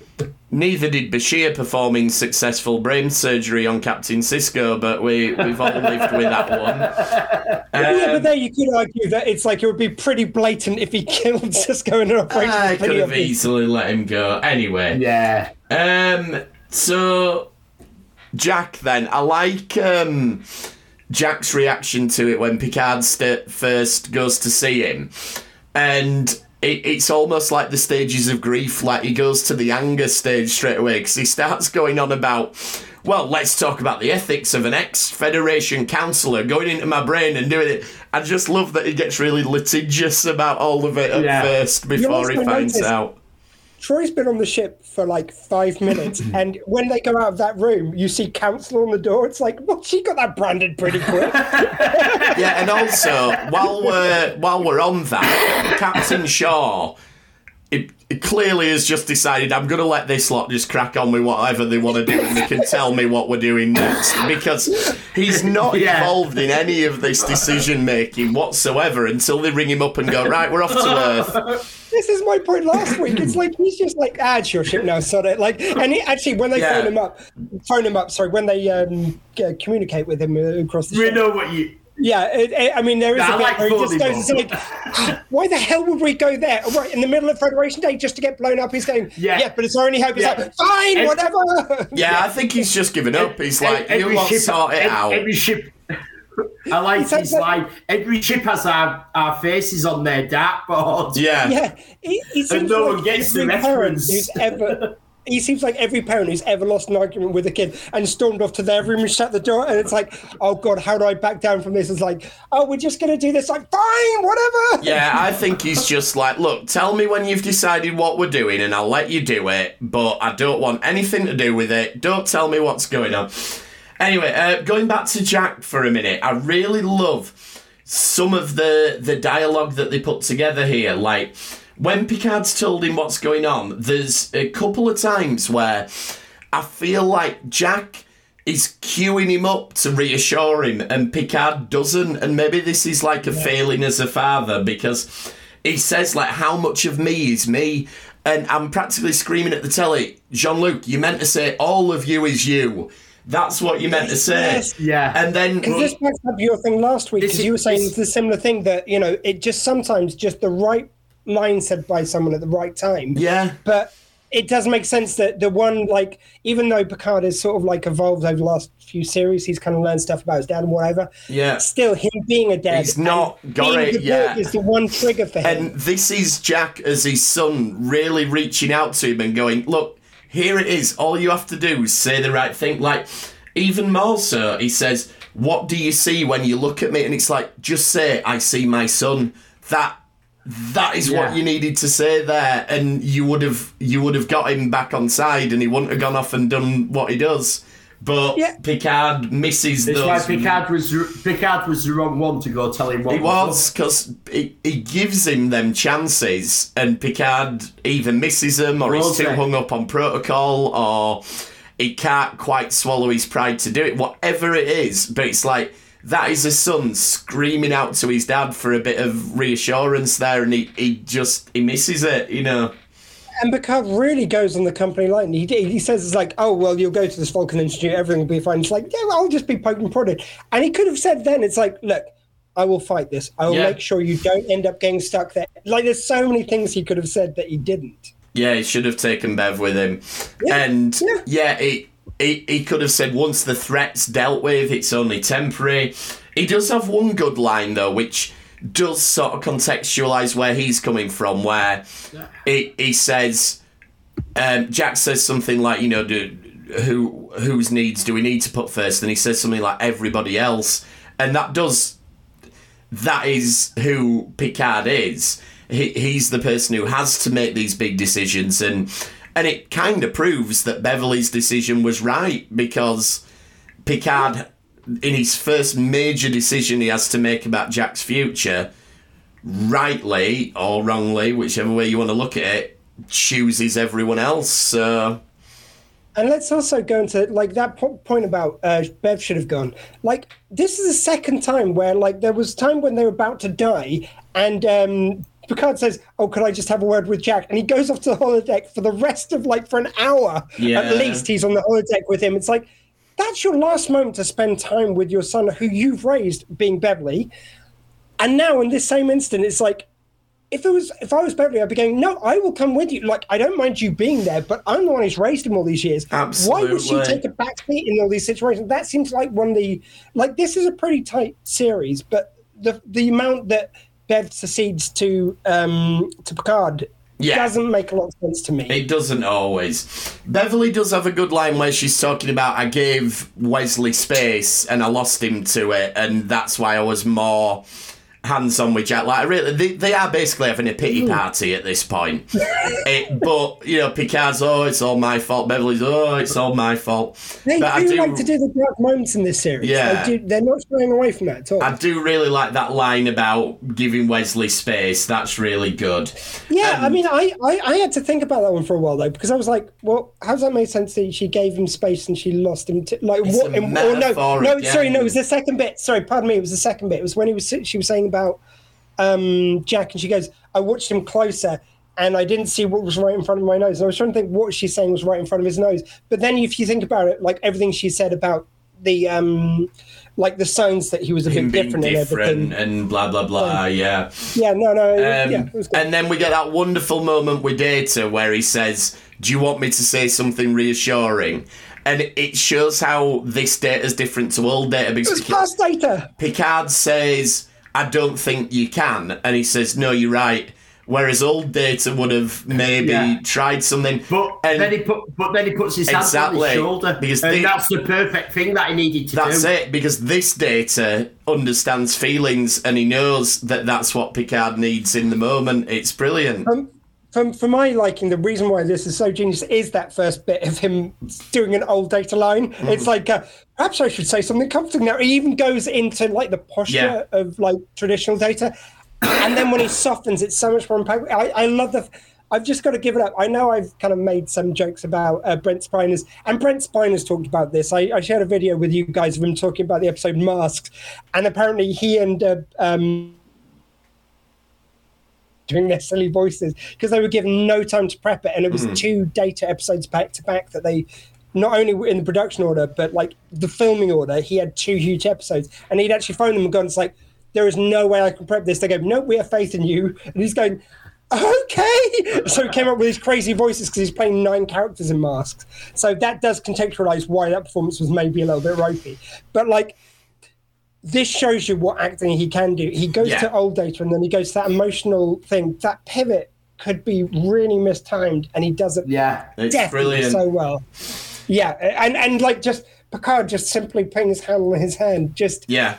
S2: Neither did Bashir performing successful brain surgery on Captain Sisko, but we, we've all lived with that one.
S4: yeah,
S2: Um,
S4: but there you could argue that it's like it would be pretty blatant if he killed Sisko in an operation.
S2: I
S4: It's
S2: could have easily let him go. Anyway,
S3: yeah.
S2: Um, so Jack, then I like um Jack's reaction to it when Picard st- first goes to see him, and. It, it's almost like the stages of grief. Like he goes to the anger stage straight away because he starts going on about, well, let's talk about the ethics of an ex-Federation councillor going into my brain and doing it. I just love that he gets really litigious about all of it at
S3: Yeah.
S2: first before he finds out.
S4: Troi's been on the ship for like five minutes, and when they go out of that room, you see Council on the door. It's like, well, she got that branded pretty quick.
S2: Yeah, and also while we're while we're on that, Captain Shaw. It, it clearly has just decided I'm going to let this lot just crack on with whatever they want to do and they can tell me what we're doing next because he's not
S3: Yeah.
S2: involved in any of this decision making whatsoever until they ring him up and go, right, we're off to Earth.
S4: this is my point last week. It's like he's just like, ah, it's your ship now, sod it. Like, and he, actually, when they
S2: Yeah.
S4: phone him up, phone him up. Sorry, when they um, communicate with him uh, across the
S3: We
S4: ship.
S3: know what you.
S4: Yeah, it, it- I mean, there is
S3: Yeah,
S4: a bit
S3: like
S4: where he just goes, like, why the hell would we go there? Right in the middle of Federation Day just to get blown up? He's going, yeah,
S3: Yeah.
S4: but it's our only hope. He's
S3: Yeah.
S4: like, fine,
S3: And-
S4: whatever.
S2: Yeah, I think he's just given up. He's like, you lot sort it
S3: ev-
S2: out.
S3: Every ship. I like
S4: that-
S3: line. Every ship has our, our faces on their dartboard.
S2: Yeah.
S4: Yeah, he, he seems
S3: no
S4: like
S3: one gets the
S4: every
S3: reference.
S4: who's ever. He seems like every parent who's ever lost an argument with a kid and stormed off to their room and shut the door, and it's like, oh god, how do I back down from this? It's like, oh, we're just gonna do this. Like, fine, whatever.
S2: Yeah, I think he's just like, look, tell me when you've decided what we're doing and I'll let you do it, but I don't want anything to do with it. Don't tell me what's going on. Anyway, uh, going back to Jack for a minute, I really love some of the the dialogue that they put together here. Like when Picard's told him what's going on, there's a couple of times where I feel like Jack is queuing him up to reassure him, and Picard doesn't. And maybe this is like a failing as a father because he says like, "How much of me is me?" And I'm practically screaming at the telly, Jean Luc, you meant to say all of you is you. That's what you meant to say.
S4: Yes.
S3: Yeah.
S2: And then
S4: Because this backs up your thing last week, because you were saying
S3: this-
S4: the similar thing that you know it just sometimes just the right line said by someone at the right time.
S2: yeah,
S4: but it does make sense that the one like even though Picard has sort of like evolved over the last few series, he's kind of learned stuff about his dad and whatever.
S2: Yeah.
S4: Still, him being a dad,
S2: He's not got it yet.
S4: Is the one trigger for him.
S2: And this is Jack as his son really reaching out to him and going, Look, here it is. All you have to do is say the right thing. Like, even more so, he says, What do you see when you look at me? And it's like, just say, I see my son. That that is what you needed to say there, and you would have you would have got him back on side, and he wouldn't have gone off and done what he does. But
S4: Yeah.
S2: Picard misses
S3: That's
S2: those.
S3: why Picard was Picard was the wrong one to go tell him what
S2: He was because he, he gives him them chances, and Picard either misses them, or he's
S3: Well
S2: too hung up on protocol, or he can't quite swallow his pride to do it. Whatever it is, but it's like that is a son screaming out to his dad for a bit of reassurance there, and he, he just he misses it, you know.
S4: And Picard really goes on the company line. He he says it's like, oh well, you'll go to this Vulcan Institute, everything will be fine. It's like, yeah, I'll just be poked and prodded. And he could have said then, it's like, look, I will fight this. I will
S2: Yeah.
S4: make sure you don't end up getting stuck there. Like, there's so many things he could have said that he didn't.
S2: Yeah, he should have taken Bev with him.
S4: Yeah,
S2: And
S4: yeah.
S2: yeah, he, he, he could have said once the threat's dealt with, it's only temporary. He does have one good line, though, which does sort of contextualise where he's coming from, where he, he says, um, Jack says something like, you know, do, who whose needs do we need to put first? And he says something like everybody else. And that does that is who Picard is. He, he's the person who has to make these big decisions, and and it kind of proves that Beverly's decision was right because Picard, in his first major decision he has to make about Jack's future, rightly or wrongly, whichever way you want to look at it, chooses everyone else. So
S4: And let's also go into like that po- point about uh, Bev should have gone. Like this is the second time where like there was time when they were about to die, and um, Picard says, "Oh, could I just have a word with Jack?" And he goes off to the holodeck for the rest of like for an hour
S2: Yeah.
S4: at least. He's on the holodeck with him. It's like that's your last moment to spend time with your son, who you've raised, being Beverly. And now in this same instant, it's like if it was if I was Beverly, I'd be going, no, I will come with you. Like I don't mind you being there, but I'm the one who's raised him all these years. Absolutely. Why would she take a back seat in all these situations? That seems like one of the like this is a pretty tight series, but the the amount that Bev succeeds to um to Picard
S2: Yeah.
S4: doesn't make a lot of sense to me.
S2: It doesn't always. Beverly does have a good line where she's talking about I gave Wesley space and I lost him to it, and that's why I was more hands on with Jack. Like, really, they, they are basically having a pity party at this point. it, but you know, Picard's oh, it's all my fault. Beverly's oh, it's all my fault.
S4: they
S2: but
S4: do, like to do the dark moments in this series.
S2: Yeah.
S4: They do, they're not straying away from that at all.
S2: I do really like that line about giving Wesley space. That's really good.
S4: Yeah, I
S2: Um,
S4: mean, I, I, I had to think about that one for a while though, because I was like, well, how does that make sense that she gave him space and she lost him? To, like, what? in- or no, no,
S2: again.
S4: sorry, no, it was the second bit. Sorry, pardon me, it was the second bit. It was when he was she was saying about um, Jack, and she goes, I watched him closer. And I didn't see what was right in front of my nose. And I was trying to think what she's saying was right in front of his nose. But then, if you think about it, like everything she said about the, um, like the signs that he was a
S2: Him
S4: bit different, and
S2: different
S4: everything.
S2: and blah blah blah. Yeah.
S4: Yeah, no, no,
S2: Um,
S4: yeah, it
S2: and then we get that wonderful moment with Data where he says, Do you want me to say something reassuring? And it shows how this data is different to old data
S4: it
S2: because
S4: was past data.
S2: Picard says, I don't think you can. And he says, No, you're right. Whereas old data would have maybe
S3: Yeah.
S2: tried something.
S3: But
S2: and
S3: then he put, but then he puts his hand on his shoulder,
S2: because
S3: and
S2: they-
S3: that's the perfect thing that he needed to
S2: that's
S3: do.
S2: That's it, because this data understands feelings and he knows that that's what Picard needs in the moment. It's brilliant.
S4: Um, for, for my liking, the reason why this is so genius is that first bit of him doing an old data line.
S2: Mm-hmm.
S4: It's like, uh, perhaps I should say something comforting now. He even goes into like the posture
S2: Yeah.
S4: of like traditional data. And then when he softens, it's so much more impactful. I, I love the. I've just got to give it up. I know I've kind of made some jokes about uh, Brent Spiner's, and Brent Spiner's talked about this. I, I shared a video with you guys of him talking about the episode Masks, and apparently he and uh, um, doing their silly voices because they were given no time to prep it, and it was mm. two data episodes back to back that they not only were in the production order but like the filming order. He had two huge episodes, and he'd actually phoned them and gone, "It's like there is no way I can prep this." They go, "No, we have faith in you," and he's going. Okay, so he came up with these crazy voices because he's playing nine characters in masks. So that does contextualize why that performance was maybe a little bit ropey. But like, this shows you what acting he can do. He goes
S2: Yeah.
S4: to old data and then he goes to that emotional thing. That pivot could be really mistimed, and he does it
S3: Yeah,
S2: It's
S4: definitely
S2: brilliant.
S4: so well. Yeah, and and like just Picard just simply putting his hand on his hand, just
S2: yeah.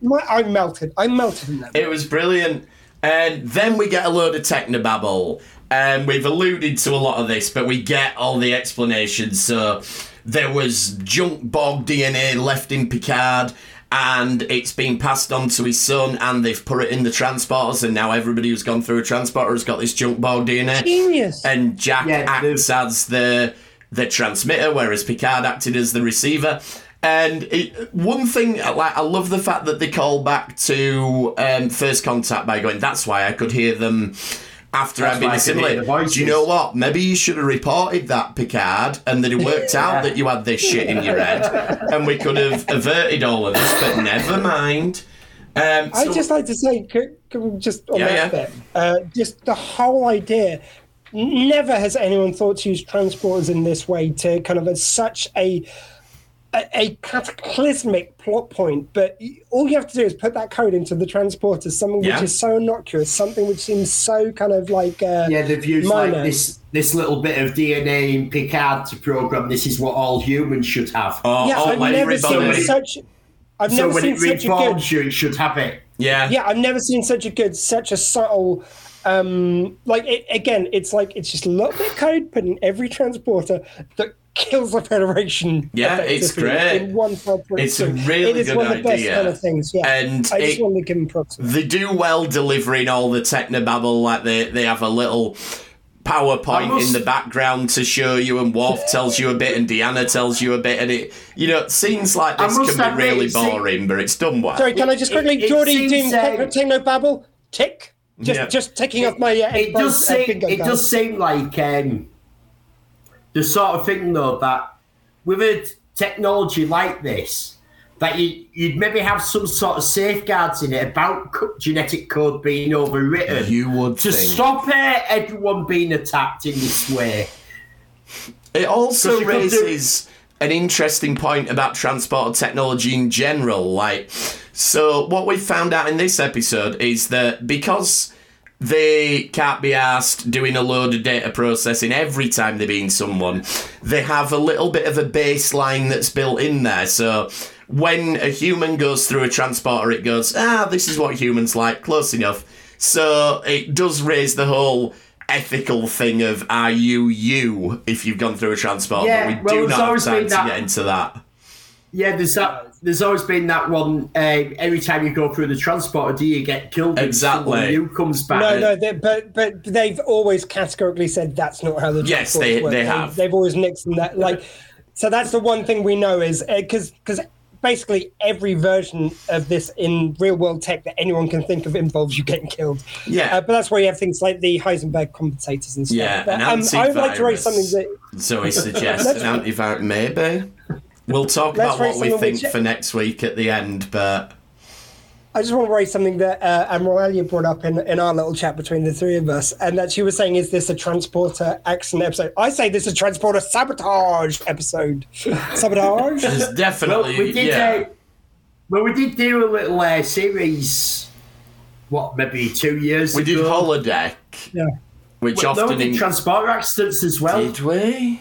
S4: my, I melted. I melted in that.
S2: It was brilliant. And then we get a load of technobabble. And we've alluded to a lot of this, but we get all the explanations. So there was junk Borg DNA left in Picard, and it's been passed on to his son, and they've put it in the transporters, and now everybody who's gone through a transporter has got this junk Borg DNA.
S4: Genius.
S2: And Jack
S3: Yeah,
S2: acts as the the transmitter, whereas Picard acted as the receiver. And it, one thing, like, I love the fact that they call back to um, First Contact by going, "That's why I could hear them." After
S3: That's
S2: I've been
S3: why I could hear the
S2: assimilated, do you know what? Maybe you should have reported that, Picard, and that it worked out that you had this shit in your head, and we could have averted all of this. But never mind. Um,
S4: I'd just like to say, could, could we just on
S2: Yeah,
S4: that
S2: yeah.
S4: bit, uh, just the whole idea. Never has anyone thought to use transporters in this way to kind of as such a a, a cataclysmic plot point. But all you have to do is put that code into the transporter, something
S2: Yeah.
S4: which is so innocuous, something which seems so kind of like uh,
S3: yeah. They've used
S4: minor.
S3: like this this little bit of DNA in Picard to program. This is what all humans should have.
S2: oh,
S4: Yeah,
S2: oh,
S4: I've never seen
S2: everybody.
S4: such. I've
S3: so
S4: never
S3: when
S4: seen
S3: it
S4: such a good.
S3: you, it should have it.
S2: yeah,
S4: yeah i've never seen such a good such a subtle um like it, again it's like it's just a little bit of code put in every transporter that kills the federation
S2: Yeah, it's great.
S4: in one fell.
S2: It's a
S4: So
S2: really
S4: it is
S2: good
S4: one of the best kind of things yeah
S2: And
S4: i just
S2: it-
S4: wanted to give him props
S2: they do well delivering all the technobabble. Like they, they have a little PowerPoint
S3: must-
S2: in the background to show you, and Worf tells you a bit, and Deanna tells you a bit, and it, you know, it seems like this can be really
S3: it seem-
S2: boring, but it's done well.
S4: Sorry, can I just quickly,
S3: it
S4: Geordi,
S3: seems,
S4: doing
S3: um,
S4: techno babble? Tick. Just,
S2: Yeah.
S4: just ticking off my. Uh,
S3: it does
S4: uh,
S3: seem
S4: bingo
S3: it does seem like um, the sort of thing though that with a technology like this that you, you'd maybe have some sort of safeguards in it about co- genetic code being overwritten
S2: You would
S3: to
S2: think.
S3: stop uh, everyone being attacked in this way.
S2: It also
S3: could do-
S2: raises an interesting point about transport technology in general. Like, so what we found out in this episode is that because they can't be asked doing a load of data processing every time they're being someone, they have a little bit of a baseline that's built in there. So when a human goes through a transporter, it goes, ah, this is what humans like, close enough. So it does raise the whole ethical thing of are you you if you've gone through a transporter?
S3: Yeah,
S2: but we
S3: well,
S2: do not have time to
S3: that-
S2: get into that.
S3: Yeah, there's that. There's always been that one. Uh, every time you go through the transporter, do you get killed?
S2: Exactly.
S3: someone New comes back.
S4: No, no, they, but but they've always categorically said that's not how the
S2: Yes,
S4: transports
S2: they-
S4: work.
S2: they have.
S4: They've always nixed that. Like, so that's the one thing we know is because because basically every version of this in real world tech that anyone can think of involves you getting killed.
S2: Yeah.
S4: uh, but that's why you have things like the Heisenberg compensators and stuff.
S2: Yeah,
S4: but,
S2: an
S4: um, I would like to raise something
S2: antivirus.
S4: that
S2: Zoe suggests
S4: Let's-
S2: an antivirus, maybe. We'll talk about what we think
S4: which-
S2: for next week at the end, but
S4: I just want to raise something that uh, Amralia brought up in, in our little chat between the three of us, and that she was saying, "Is this a transporter accident episode?" I say this is a transporter sabotage episode. sabotage.
S2: there's
S3: Well,
S2: definitely
S3: we did.
S2: yeah.
S3: Uh, well, we did do a little uh, series. What, maybe two years
S2: we
S3: ago?
S2: did holodeck,
S4: yeah.
S2: which
S3: Well, no,
S2: often
S3: we did
S2: in-
S3: transporter accidents as well.
S2: did we?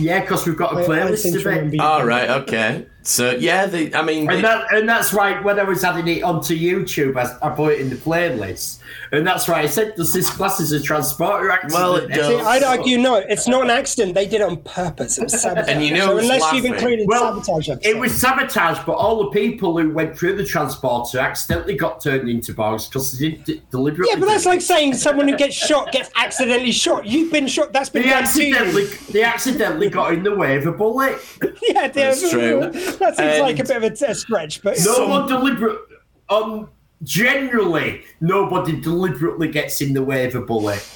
S3: Yeah, because we've got a playlist
S4: seem
S3: of
S4: to
S3: it.
S4: remember you-
S2: All right, okay. So yeah, the I mean,
S3: And that and that's right. when I was adding it onto YouTube, I, I put it in the playlist, and that's why I said, "Does this class as a transporter accident?"
S2: Well, it does.
S4: See, I'd argue no, it's not an accident. They did it on purpose. It was sabotage.
S2: And you know
S4: so
S2: who's
S4: unless you've
S2: laughing?
S4: included
S3: Well,
S4: sabotage,
S3: it was sabotage, but all the people who went through the transporter accidentally got turned into bugs because they didn't d- deliberately.
S4: Yeah, but that's like saying someone who gets shot gets accidentally shot. You've been shot. That's been
S3: they
S4: done to you.
S3: accidentally they accidentally got in the way of a bullet.
S4: Yeah,
S2: That's true.
S4: That seems like a bit of a, a stretch, but
S3: No
S2: Some-
S3: one deliberate. Um, generally, nobody deliberately gets in the way of a bullet.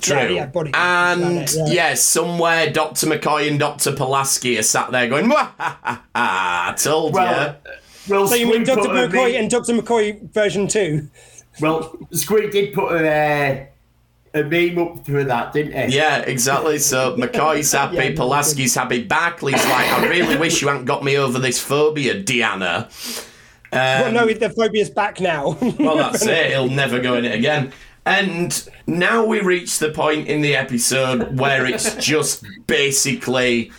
S2: True.
S4: Yeah, yeah, body-
S2: and
S4: about it, yeah.
S2: yeah, somewhere Dr. McCoy and Dr. Pulaski are sat there going, "Wah, ha, ha, ha, I told
S3: Well,
S2: you.
S3: well,
S4: So you mean Dr. McCoy
S3: me-
S4: and Dr. McCoy version two?
S3: Well, Squeak did put a, uh, a meme up through that, didn't he?
S2: Yeah, exactly. So McCoy's happy,
S4: Yeah,
S2: Pulaski's happy, Barclay's like, I really wish you hadn't got me over this phobia, Deanna.
S4: well, no, um, the phobia's back now.
S2: Well, that's it. He'll never go in it again. And now we reach the point in the episode where it's just basically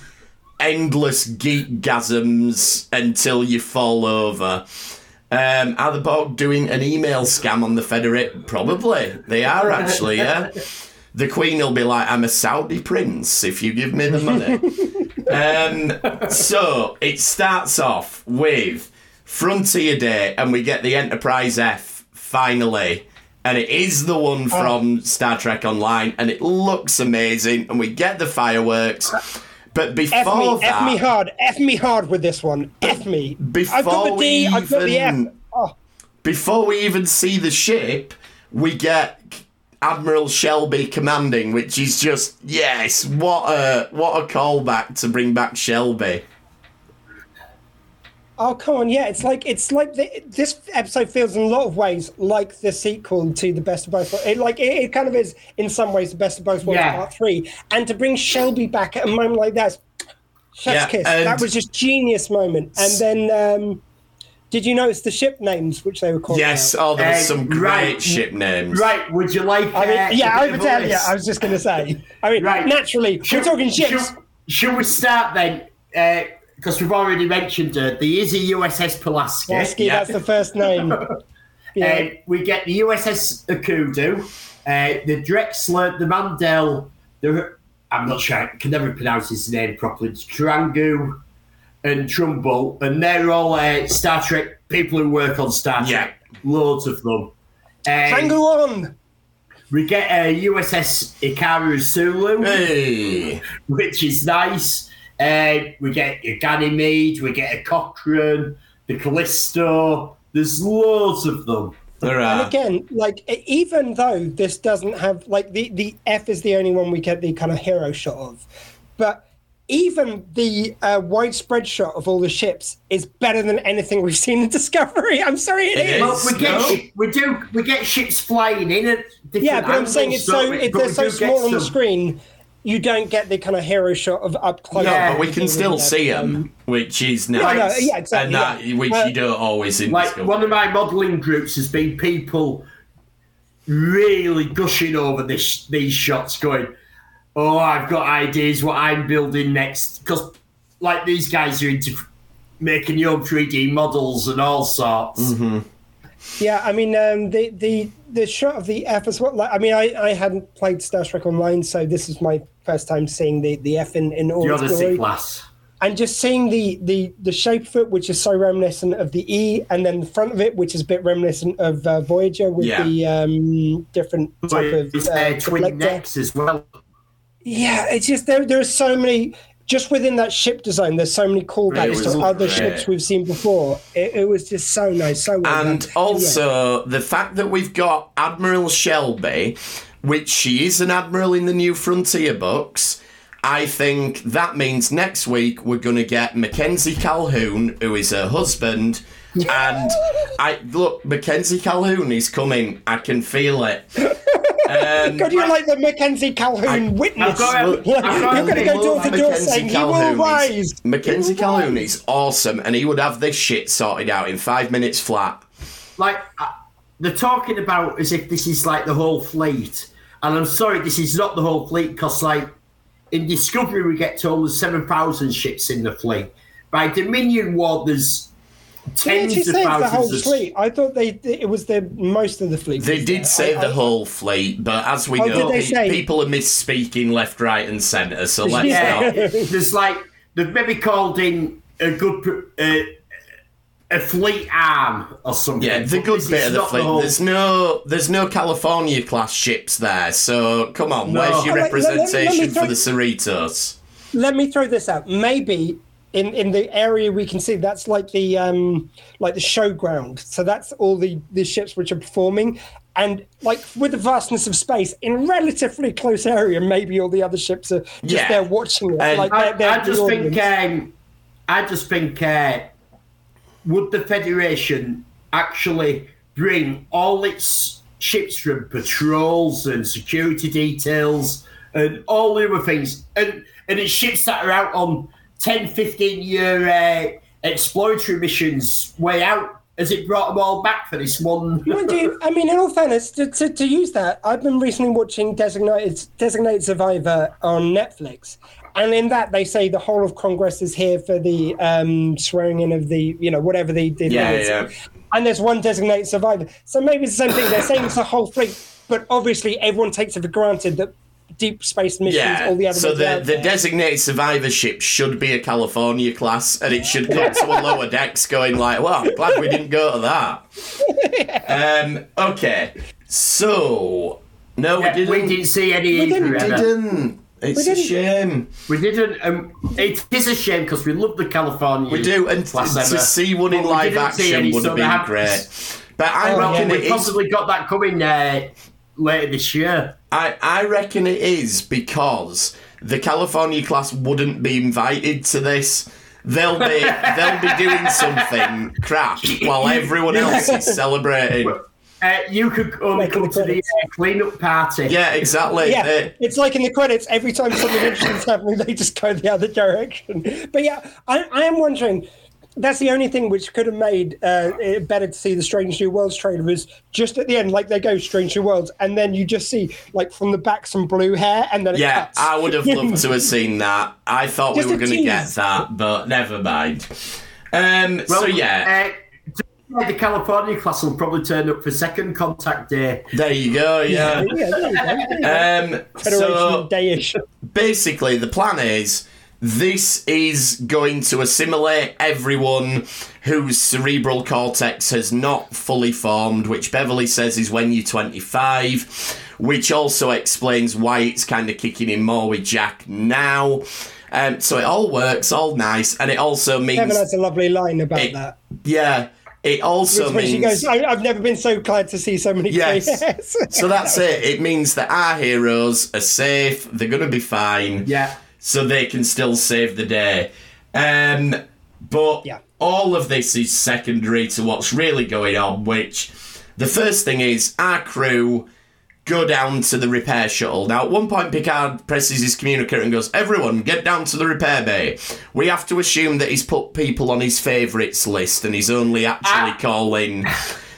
S2: endless geek geekgasms until you fall over. Um, are the Borg doing an email scam on the Federate? Probably. They are actually, yeah. The Queen will be like, I'm a Saudi prince if you give me the money. um, so it starts off with Frontier Day, and we get the Enterprise F finally. And it is the one from Star Trek Online, and it looks amazing, and we get the fireworks. But before
S4: F me,
S2: that,
S4: F me hard, F me hard with this one. F me.
S2: Before
S4: I've got the D,
S2: we
S4: I've got the F.
S2: even-
S4: Oh,
S2: before we even see the ship, we get Admiral Shelby commanding, which is just yes, what a what a callback to bring back Shelby.
S4: Oh, come on, yeah. It's like it's like the, this episode feels in a lot of ways like the sequel to the Best of Both. Worlds. It like it, it kind of is in some ways the Best of Both Worlds
S3: Yeah.
S4: Part Three, and to bring Shelby back at a moment like that, chef's
S2: Yeah,
S4: kiss.
S2: and-
S4: That was just genius moment. And then, um, did you notice the ship names which they were called?
S2: Yes,
S4: out?
S2: oh, there was
S3: Um,
S2: some great
S3: right.
S2: ship names.
S3: Right, would you like.
S4: I mean,
S3: uh,
S4: yeah,
S3: a
S4: I
S3: bit
S4: would tell you. I was just going to say. I mean,
S3: Right.
S4: naturally, we're talking ships.
S3: Should, should we start then? Because we've already mentioned her. There is a USS Pulaski.
S4: Lasky,
S2: Yeah.
S4: that's the first name. Yeah.
S3: Um, we get the USS Okuda, uh, the Drexler, the Mandel, the I'm not sure, I can never pronounce his name properly. It's Trangu and Trumbull, and they're all uh, Star Trek people who work on Star Trek. Yeah. Loads of them. Um,
S4: Tango on.
S3: We get a USS Hikaru Sulu,
S2: Hey.
S3: which is nice. Uh, we get a Ganymede, we get a Cochrane, the Callisto. There's loads of them.
S2: There are.
S4: And again, like even though this doesn't have like the the F is the only one we get the kind of hero shot of, but even the uh, widespread shot of all the ships is better than anything we've seen in Discovery. I'm sorry,
S2: It
S4: it is.
S2: is.
S3: Well, we get
S2: No.
S3: we do we get ships flying in at different
S4: Yeah, but I'm saying it's so
S3: don't we?
S4: they're so small on the
S3: some-
S4: screen, you don't get the kind of hero shot of up close.
S3: Yeah.
S2: But we can still see them, which is
S4: no,
S2: nice.
S4: yeah, exactly,
S2: And that,
S4: yeah.
S2: which
S4: Uh,
S2: you don't always in
S3: Like one of my modelling groups has been people really gushing over this these shots, going, "Oh, I've got ideas what I'm building next." Because like these guys are into making your 3D models and all sorts.
S4: Yeah, I mean um, the the the shot of the F as well. Like, I mean, I, I hadn't played Star Trek Online, so this is my first time seeing the, the F in in all
S3: The
S4: its glory.
S3: class.
S4: and just seeing the the the shape of it, which is so reminiscent of the E, and then the front of it, which is a bit reminiscent of uh, Voyager with
S2: Yeah.
S4: the um, different type of uh,
S3: twin necks as well.
S4: Yeah, it's just there. There are so many. Just within that ship design, there's so many callbacks to other
S2: great.
S4: ships we've seen before. It, it was just so nice, so well
S2: And
S4: done.
S2: also the fact that we've got Admiral Shelby, which she is an admiral in the New Frontier books. I think that means next week we're going to get Mackenzie Calhoun, who is her husband. And I look, Mackenzie Calhoun is coming. I can feel it. Um,
S4: God, you're like the Mackenzie Calhoun witness.
S3: I've got- I've
S4: you're going to go door to door
S2: Mackenzie
S4: saying, "He will rise."
S2: is, Mackenzie Calhoun is awesome, and he would have this shit sorted out in five minutes flat.
S3: like uh, they're talking about as if this is like the whole fleet and i'm sorry this is not the whole fleet because like in discovery we get told there's 7000 ships in the fleet by dominion war there's
S4: They
S3: tens
S4: actually
S3: of
S4: said the whole
S3: of
S4: fleet. I thought they it was the most of the fleet.
S2: They did
S4: there.
S2: say
S4: I-
S2: the
S4: I-
S2: whole fleet, but as we
S4: Oh,
S2: know, pe-
S4: say-
S2: people are misspeaking left, right, and centre. So let's
S3: yeah
S2: not.
S3: there's like they've maybe called in a good uh, a fleet arm or something
S2: Yeah, the good
S3: this
S2: bit of the
S3: not
S2: fleet.
S3: whole-
S2: There's no, there's no California class ships there. So come on, where's your
S4: Oh, wait, let- let- let me
S2: representation for the Cerritos?
S4: let me throw this out. Maybe in in the area we can see that's like the um like the showground. So that's all the the ships which are performing. And like with the vastness of space, in relatively close area, maybe all the other ships are just
S2: Yeah.
S4: there watching it.
S2: And-
S4: like
S3: I,
S4: they're, they're
S3: I
S4: the
S3: just think, um, I just think, uh, would the Federation actually bring all its ships from patrols and security details and all the other things, and and its ships that are out on 10, 15 year uh, exploratory missions way out? Has it brought them all back for this one?
S4: Mind you, I mean, in all fairness, to, to, to use that, I've been recently watching Designated Designated Survivor on Netflix, and in that they say the whole of Congress is here for the um, swearing in of the, you know, whatever the, the
S2: Yeah, yeah.
S4: And there's one designated survivor, so maybe it's the same thing. They're saying it's a whole fleet, but obviously everyone takes it for granted that deep space missions,
S2: Yeah.
S4: all the other
S2: So the, the designated survivor ship should be a California class, and it should come to a lower decks, going like, "Well, I'm glad we didn't go to that." Um. Okay. So no,
S3: Yeah,
S2: we didn't.
S3: we didn't see any
S4: We didn't-
S2: didn't. It's a shame.
S3: We didn't. Um, it is a shame because we love the California.
S2: We do, and
S3: class,
S2: to
S3: Emma,
S2: see one in
S3: but
S2: live action
S3: any,
S2: would
S3: so
S2: have
S3: they
S2: been
S3: have-
S2: great. But I
S4: Oh,
S2: reckon
S3: We
S2: it is.
S3: possibly got that coming uh, later this year.
S2: I, I reckon it is because the California class wouldn't be invited to this. They'll be they'll be doing something crap while everyone else is celebrating.
S3: Uh, you could only
S4: Making
S3: come
S4: the
S3: to the
S4: credits.
S3: uh, clean-up party.
S2: Yeah, exactly.
S4: Yeah,
S2: They-
S4: it's like in the credits. Every time something interesting's happening, they just go the other direction. But yeah, I, I am wondering. That's the only thing which could have made uh, it better to see the Strange New Worlds trailer was just at the end, like they go Strange New Worlds, and then you just see like from the back some blue hair, and then it
S2: yeah,
S4: cuts.
S2: I would have loved to have seen that. I thought
S4: Just
S2: we were going to get that, but never mind. Um, so yeah,
S3: Uh, the California class will probably turn up for second contact day.
S2: there you go. Yeah.
S4: yeah, there you go, there.
S2: Um,
S4: Federation
S2: so
S4: Dayish.
S2: basically the plan is this is going to assimilate everyone whose cerebral cortex has not fully formed, which Beverly says is when you're 25. which also explains why it's kind of kicking in more with Jack now. Um, so it all works, all nice, and it also means
S4: Kevin has a lovely line about
S2: it-
S4: that.
S2: yeah. It also
S4: When
S2: means
S4: she goes, I, I've never been so glad to see so many
S2: Yes.
S4: faces.
S2: so that's it. It means that our heroes are safe. They're going to be fine.
S3: Yeah.
S2: So they can still save the day. Um, but
S4: Yeah.
S2: all of this is secondary to what's really going on. Which the first thing is our crew go down to the repair shuttle. Now, at one point, Picard presses his communicator and goes, Everyone, get down to the repair bay. We have to assume that he's put people on his favourites list and he's only actually
S3: Ah.
S2: calling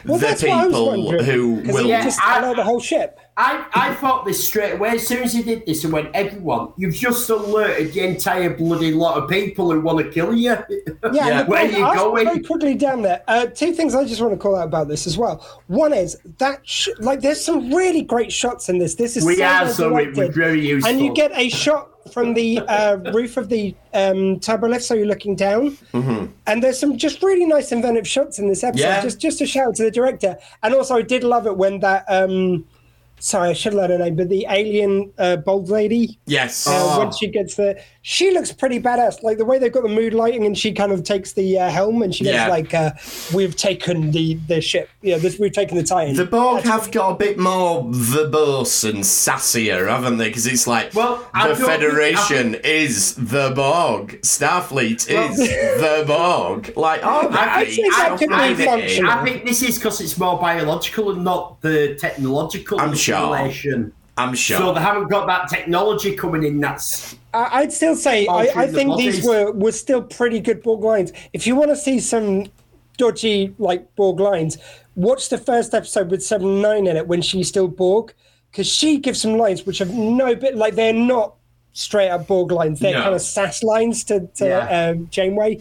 S4: Well,
S2: the
S4: that's what I was
S2: people
S4: wondering,
S2: who
S4: 'cause
S2: will.
S4: he
S3: Yeah,
S4: just
S3: I-
S4: allow the whole ship.
S3: I, I thought this straight away. As soon as he did this, and went, everyone, you've just alerted the entire bloody lot of people who want to kill you.
S4: Yeah,
S2: Yeah.
S4: and
S3: Where
S4: point-
S3: you
S4: I'll
S3: going?
S4: Very quickly down there. Uh, two things I just want to call out about this as well. One is that sh- like there's some really great shots in this. This is
S3: We
S4: so
S3: are, so it was very useful.
S4: And you get a shot from the uh, roof of the um, turbo lift, so you're looking down. And there's some just really nice inventive shots in this episode.
S2: Yeah.
S4: Just just a shout out to the director. And also, I did love it when that. Um, sorry, I should have let her name, but the alien uh, bold lady
S2: yes.
S4: uh, when she gets the she looks pretty badass like the way they've got the mood lighting and she kind of takes the uh, helm and she goes
S2: Yeah.
S4: like uh, we've taken the the ship yeah this we've taken the titan
S2: The Borg have got a bit more verbose and sassier, haven't they? Because it's like
S3: Well,
S2: the
S3: don't think-
S2: Federation is the Borg, Starfleet is the Borg. Like, oh,
S3: I
S4: think that could
S3: I think. I think this is because it's more biological and not the technological
S2: I'm sure. I'm sure.
S3: So they haven't got that technology coming in. That's
S4: I, I'd still say I,
S3: Altering
S4: I
S3: the
S4: think these were were still pretty good Borg lines if you want to see some dodgy like Borg lines watch the first episode with 7-9 in it when she's still Borg because she gives some lines which have no bit like they're not straight up Borg lines they're
S2: No.
S4: kind of sass lines to, to
S3: Yeah.
S4: um, Janeway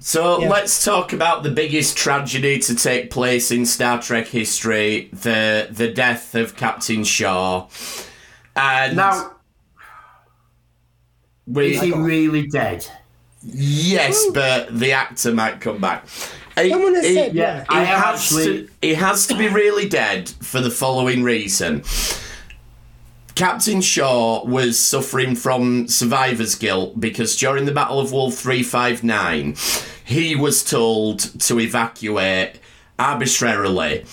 S2: So
S4: Yeah.
S2: let's talk about the biggest tragedy to take place in Star Trek history: the the death of Captain Shaw. And
S3: now.
S2: We,
S3: Is he really dead?
S2: yes, but the actor might come back. He-
S4: Someone has
S2: he-
S4: said,
S3: yeah,
S4: yeah.
S3: I
S2: he has
S3: actually-
S2: to, he has to be really dead for the following reason. Captain Shaw was suffering from survivor's guilt because during the Battle of Wolf 359, he was told to evacuate arbitrarily.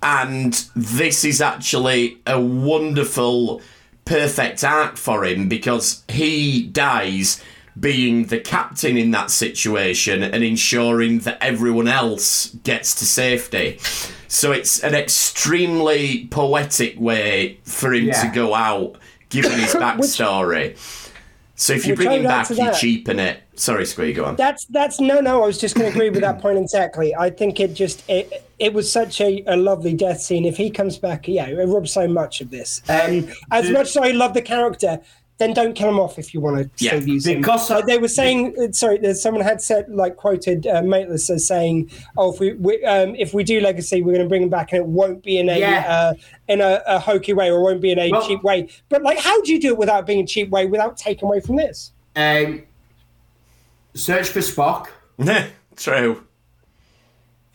S2: And this is actually a wonderful, perfect arc for him because he dies being the captain in that situation and ensuring that everyone else gets to safety. So it's an extremely poetic way for him
S3: Yeah.
S2: to go out, given his backstory. so if you bring him back, you cheapen it. Sorry, Squee, go on.
S4: That's that's no no. I was just going to agree with that point exactly. I think it just it, it was such a, a lovely death scene. If he comes back, yeah, it robs so much of this. Um, as
S3: the-
S4: much as I love the character, then don't kill him off if you want to
S2: Yeah,
S4: still use him.
S3: because
S4: like they were saying, uh, sorry, someone had said like quoted uh, Matalas as saying, "Oh, if we, we um, if we do Legacy, we're going to bring him back, and it won't be in a
S3: Yeah.
S4: uh, in a, a hokey way, or won't be in a
S3: Well-
S4: cheap way." But like, how do you do it without being a cheap way, without taking away from this?
S3: Um, search for Spock.
S2: True.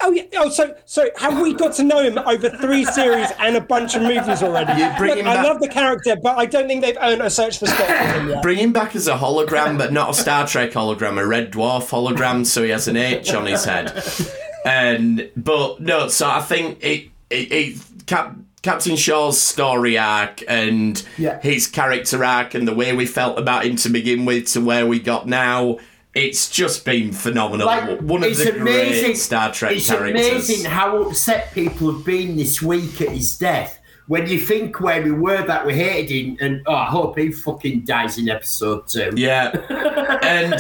S4: Oh yeah. Oh, so so have we got to know him over three series and a bunch of movies already?
S2: You bring
S4: Look,
S2: him
S4: I
S2: back-
S4: love the character, but I don't think they've earned a search for Scott for him yet.
S2: Bring him back as a hologram, but not a Star Trek hologram, a red dwarf hologram, so he has an H on his head. And but no, so I think it it, it Cap, Captain Shaw's story arc and
S3: Yeah.
S2: his character arc and the way we felt about him to begin with to where we got now. It's just been phenomenal.
S3: Like,
S2: One of the
S3: amazing.
S2: great Star Trek
S3: it's
S2: characters.
S3: It's amazing how upset people have been this week at his death. When you think where we were that we hated him, and oh, I hope he fucking dies in episode two.
S2: Yeah. and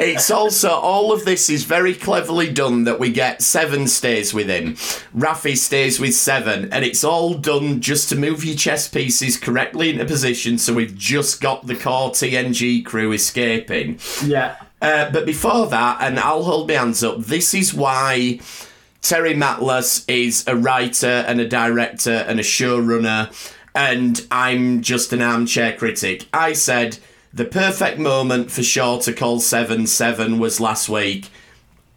S2: it's also, all of this is very cleverly done that we get Seven stays with him. Raffi stays with Seven, and it's all done just to move your chess pieces correctly into position so we've just got the core TNG crew escaping.
S3: Yeah.
S2: Uh, but before that, and I'll hold my hands up, this is why Terry Matalas is a writer and a director and a showrunner, and I'm just an armchair critic. I said the perfect moment for Shaw to call 7 7 was last week.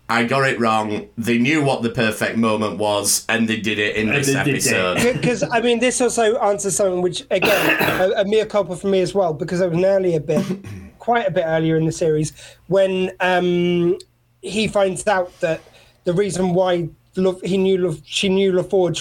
S2: I got it wrong. They knew what the perfect moment was, and they did it in
S3: And
S2: this
S3: they did it.
S2: episode.
S4: because I mean, this also answers something which, again, a, a mere culpa for me as well, because there was an earlier bit, quite a bit earlier in the series, when um, he finds out that the reason why Lo- he knew Lo- she knew LaForge.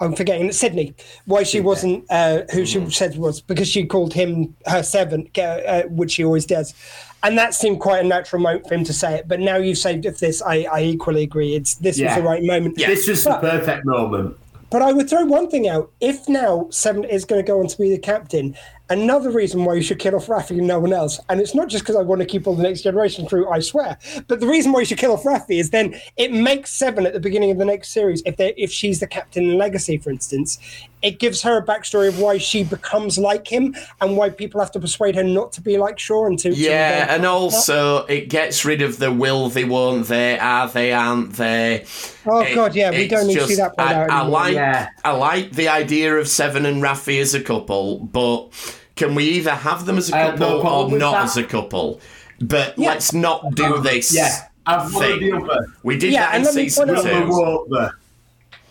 S4: I'm forgetting it's Sydney. Why she wasn't uh, who she said was because she called him her servant, uh, which she always does, and that seemed quite a natural moment for him to say it. But now you've saved it for this, I, I equally agree. It's this
S3: Yeah.
S4: was the right moment.
S3: This was the perfect moment.
S4: But I would throw one thing out. If now Seven is going to go on to be the captain, another reason why you should kill off Raffi and no one else, and it's not just because I want to keep all the next generation through, I swear, but the reason why you should kill off Raffi is then it makes Seven at the beginning of the next series, if they if she's the captain in Legacy, for instance, it gives her a backstory of why she becomes like him and why people have to persuade her not to be like Shaw and to to
S2: Yeah,
S4: rebel.
S2: and also it gets rid of the will they, won't they, are they, aren't they.
S4: Oh,
S2: It-
S4: God, yeah, we don't need to see that played
S2: I,
S4: out
S2: I
S4: anymore.
S2: like,
S3: Yeah.
S2: I like the idea of Seven and Raffi as a couple, but can we either have them as a
S3: have no
S2: couple or not
S3: that.
S2: as a couple? But let's not do this.
S3: Yeah, I've
S2: thing.
S3: the other.
S2: We did
S4: Yeah,
S2: that in
S4: and
S2: season
S4: point
S2: two.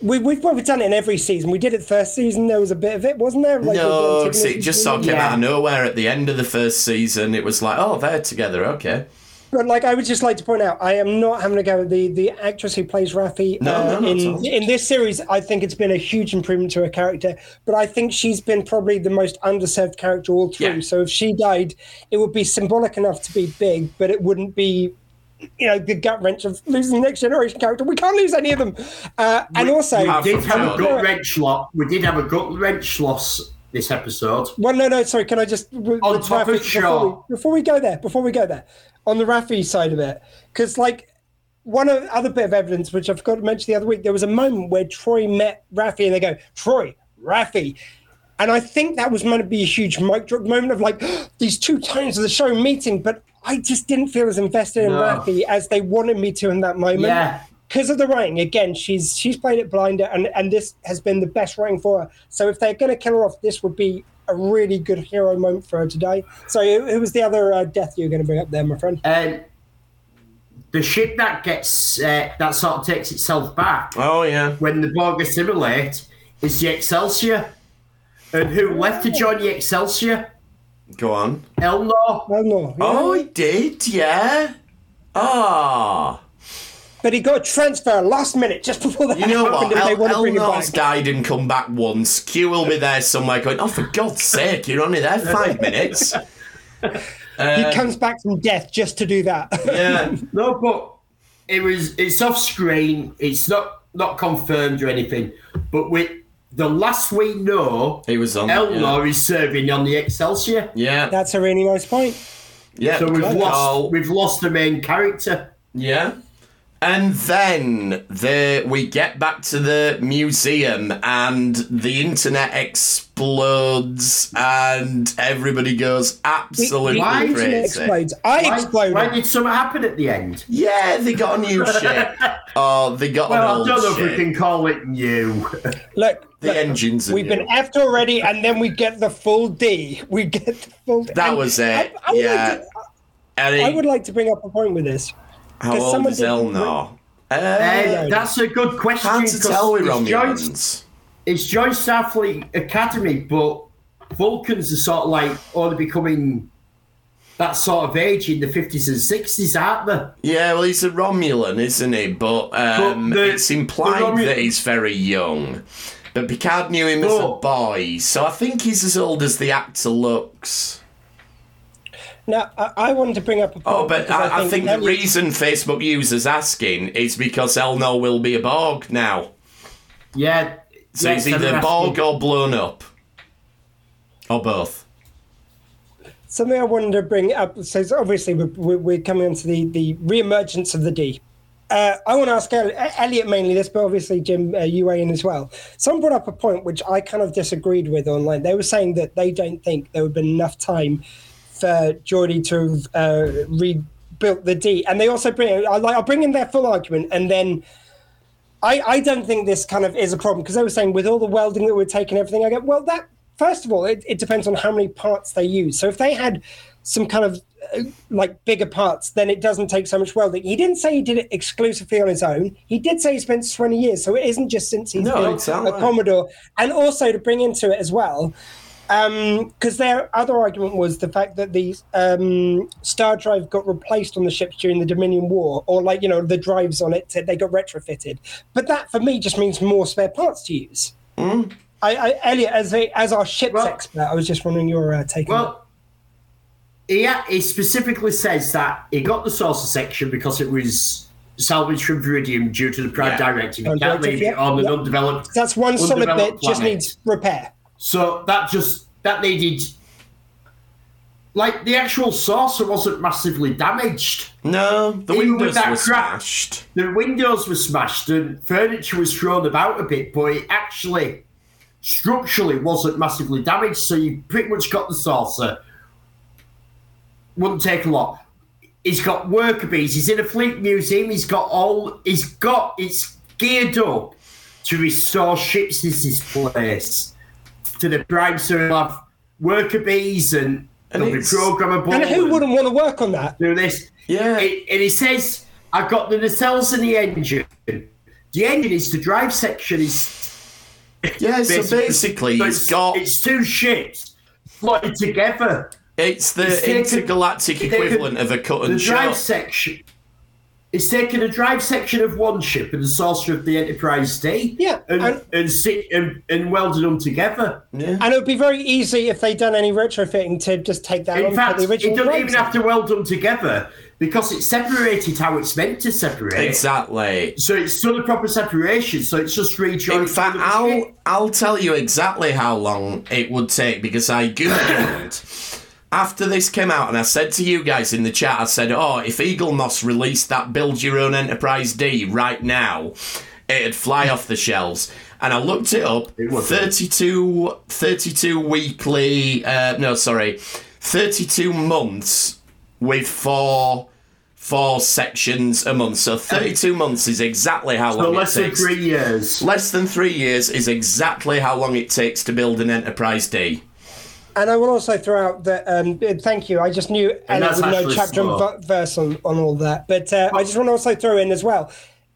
S4: We, we've, we've done it in every season. We did it first season. There was a bit of it, wasn't there? Like,
S2: No, see, it just sort of came
S3: Yeah.
S2: out of nowhere at the end of the first season. It was like, oh, they're together, okay.
S4: But like, I would just like to point out, I am not having to go with the the actress who plays Raffi.
S2: No,
S4: uh,
S2: no, at
S4: in in this series, I think it's been a huge improvement to her character. But I think she's been probably the most underserved character all through.
S2: Yeah.
S4: So if she died, it would be symbolic enough to be big, but it wouldn't be. You know the gut wrench of losing the next generation character. We can't lose any of them, uh, and also
S2: have-
S3: did have a gut wrench loss. We did have a gut wrench loss this episode.
S4: Well, no, no, sorry. Can I just
S3: On top of
S4: Raffi, before, we, before we go there, before we go there, on the Raffi side of it, because like one of, other bit of evidence which I forgot to mention the other week, there was a moment where Troi met Raffi, and they go, Troi, Raffi. And I think that was meant to be a huge mic drop moment of like these two tones of the show meeting, but I just didn't feel as invested in
S3: No.
S4: Raffi as they wanted me to in that moment
S3: Yeah.
S4: because of the writing again she's she's played it blinder and and this has been the best writing for her so if they're going to kill her off this would be a really good hero moment for her today so who, who was the other uh, death you were going to bring up there my friend
S3: And the ship that gets uh, that sort of takes itself back
S2: Oh, yeah.
S3: when the Borg assimilate is the Excelsior. And who left to join the Excelsior?
S2: Go on.
S3: Elnor.
S4: oh no
S2: Oh, he did, yeah. Ah.
S4: but he got a transfer last minute just before that
S2: You know
S4: happened
S2: what?
S4: and they
S2: El-
S4: want to bring him
S2: Elnor's
S4: back
S2: died and come back once. Q will be there somewhere going, oh, for God's sake, you're only there five minutes.
S4: he comes back from death just to do that
S2: Yeah.
S3: No, but it was it's off screen. It's not not confirmed or anything. But with the last we know,
S2: He was on.
S3: Elnor is serving on the Excelsior.
S2: Yeah.
S4: that's a really nice point
S2: Yeah.
S3: So we've
S2: Good
S3: lost
S2: call.
S3: we've lost the main character.
S2: Yeah. And then the we get back to the museum and the internet explodes and everybody goes absolutely
S3: Why
S4: The internet
S2: crazy.
S4: explodes i
S3: Why,
S4: exploded
S3: why did something happen at the end?
S2: Yeah, they got a new ship. Oh, they got
S3: Well,
S2: an
S3: I don't know if we can call it new.
S4: look
S2: The
S4: look,
S2: engines. Are
S4: We've
S2: new.
S4: been effed already, and then we get the full D. We get the full. D.
S2: That
S4: and
S2: was it,
S4: I, I would
S2: yeah.
S4: Like to,
S2: And
S4: I would like to bring up a point with this.
S2: how
S4: 'cause
S2: old
S4: someone
S2: is
S4: did-
S2: Elnor? Uh,
S3: Uh, that's a good question.
S2: hard to
S3: 'cause
S2: tell with
S3: it's joined,
S2: Romulans.
S3: It's joined Starfleet Academy, but Vulcans are sort of like only becoming that sort of age in the 50s and 60s, aren't they?
S2: Yeah, well, he's a Romulan, isn't he? But, um,
S3: But the-
S2: it's implied
S3: the Romu-
S2: that he's very young. But Picard knew him as a boy, so I think he's as old as the actor looks.
S4: Now, I, I wanted to bring up a point.
S2: Oh, but
S4: because
S2: I, I think the
S4: Elliot-
S2: reason Facebook users asking is because Elnor will be a Borg now.
S3: Yeah.
S2: So
S3: yeah,
S2: he's
S3: so
S2: either
S3: they're
S2: Borg or blown up. Or both.
S4: something I wanted to bring up. So obviously, we're, we're we're coming on to the the reemergence of the D. Uh, I want to ask Elliot mainly this, but obviously Jim, uh, you weigh in as well. Someone brought up a point which I kind of disagreed with online. They were saying that they don't think there would have been enough time for Geordi to have uh, rebuilt the D, and they also bring. I like. I'll bring in their full argument, and then. I, I don't think this kind of is a problem because I was saying with all the welding that we're taking everything. I go well that first of all it, it depends on how many parts they use. So if they had some kind of uh, like bigger parts, then it doesn't take so much welding. He didn't say he did it exclusively on his own. He did say he spent 20 years, so it isn't just since he's
S2: No,
S4: been
S2: exactly.
S4: a Commodore. And also to bring into it as well, because their other argument was the fact that the um, star drive got replaced on the ships during the Dominion War, or like you know the drives on it they got retrofitted. But that for me just means more spare parts to use. I, I, Elliot, as a, as our ships
S3: Well-
S4: expert, I was just wondering your uh, take on it.
S3: Well, he, he specifically says that he got the saucer section because it was salvaged from Veridian due to the Prime
S2: Yeah.
S3: Directive. You can't
S4: Directive,
S3: leave it
S4: yeah,
S3: on an undeveloped.
S4: That's one solid
S3: undeveloped
S4: bit, just needs repair.
S3: So that just that needed. Like the actual saucer wasn't massively damaged.
S2: No, the
S3: Even
S2: windows were smashed.
S3: The windows were smashed and furniture was thrown about a bit, but it actually structurally wasn't massively damaged. So you pretty much got the saucer. Wouldn't take a lot. He's got worker bees. He's in a fleet museum. He's got all. He's got. It's geared up to restore ships. This is place to the prime. So he'll have worker bees and,
S2: And
S3: they'll be programmable.
S4: And who
S3: and-
S4: wouldn't want to work on that?
S3: do this.
S2: Yeah.
S3: It, and he says, I've got the nacelles in the engine. The engine is the drive section is
S2: Yeah, so basically,
S3: so
S2: it's got
S3: it's two ships slotted together.
S2: it's the
S3: it's
S2: intergalactic
S3: taken
S2: equivalent of a cut and
S3: The
S2: and
S3: drive
S2: shot.
S3: section it's taken a drive section of one ship and the saucer of the Enterprise D.
S4: Yeah,
S3: And
S4: and-
S3: and, sit, and, and welded them together.
S2: Yeah.
S4: And it would be very easy if they'd done any retrofitting to just take that on
S3: In fact,
S4: the
S3: it
S4: original.
S3: doesn't
S4: drive
S3: even have to weld them together because it's separated how it's meant to separate.
S2: Exactly.
S3: So it's still a proper separation. So it's just rejoined.
S2: In fact, I'll. I'll tell you exactly how long it would take because I googled after this came out, and I said to you guys in the chat, I said, "Oh, if Eaglemoss released that Build Your Own Enterprise D right now, it'd fly off the shelves." And I looked it up.
S3: It would.
S2: 32, 32 weekly. Uh, no, sorry, thirty-two months with four. Four sections a month, so thirty-two months is exactly how
S3: So
S2: long
S3: less
S2: it
S3: than
S2: takes.
S3: three years.
S2: Less than three years is exactly how long it takes to build an Enterprise D.
S4: And I will also throw out that. Um, thank you. I just knew and
S3: that's
S4: would know chapter and verse on, on all that. But uh, I just want to also throw in as well.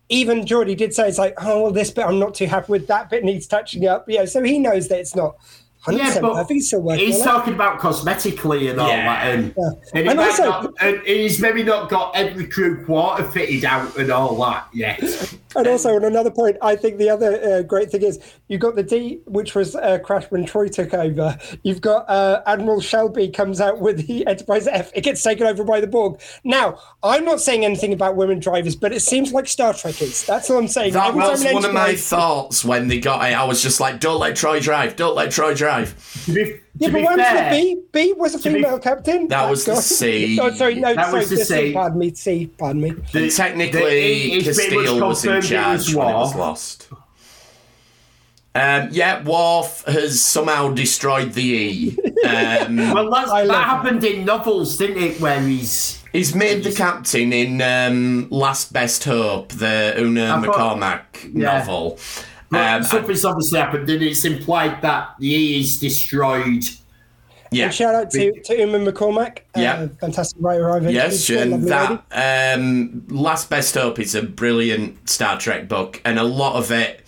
S4: Even Geordi did say it's like, oh well, this bit I'm not too happy with. That bit needs touching up. Yeah, so he knows that it's not 100
S3: Yeah,
S4: percent
S3: but.
S4: He's still working
S3: he's
S4: it.
S3: talking about cosmetically and all
S2: Yeah.
S3: that, and,
S4: Yeah.
S3: and, he
S4: And also-
S3: not, and he's maybe not got every crew quarter fitted out and all that yet.
S4: And also, on another point, I think the other uh, great thing is you've got the D, which was uh, crashed when Troi took over. You've got uh, Admiral Shelby comes out with the Enterprise F. It gets taken over by the Borg. Now, I'm not saying anything about women drivers, but it seems like Star Trek is. That's all I'm saying.
S2: That
S4: Every
S2: was one of my
S4: Enterprise-
S2: thoughts when they got it. I was just like, don't let Troi drive, don't let Troi drive.
S3: To be,
S4: Yeah, but
S3: be
S4: what happened
S3: fair,
S4: B? B was a
S3: to be-
S4: female captain.
S2: That was the. C.
S4: Oh, sorry, no,
S3: That
S4: sorry,
S3: was the
S4: the C.
S3: C.
S4: Pardon me, C. Pardon me.
S3: the-
S2: And technically,
S3: the- it's
S2: Castillo was in
S3: confirmed it
S2: charge
S3: was
S2: when it was lost. Um, yeah, Worf has somehow destroyed the E. Um,
S3: Well, that's, that
S4: love
S3: happened in novels, didn't it? Where he's
S2: he's made the captain in um, Last Best Hope, the Una
S3: I thought- Yeah.
S2: novel.
S3: But
S2: Um,
S3: something's obviously happened, and it's implied that the E is destroyed.
S2: yeah.
S4: And shout out to, to Una McCormack.
S2: Yeah.
S4: Uh, fantastic writer I've
S2: Yes,
S4: introduced, a
S2: and that um, Last Best Hope is a brilliant Star Trek book, and a lot of it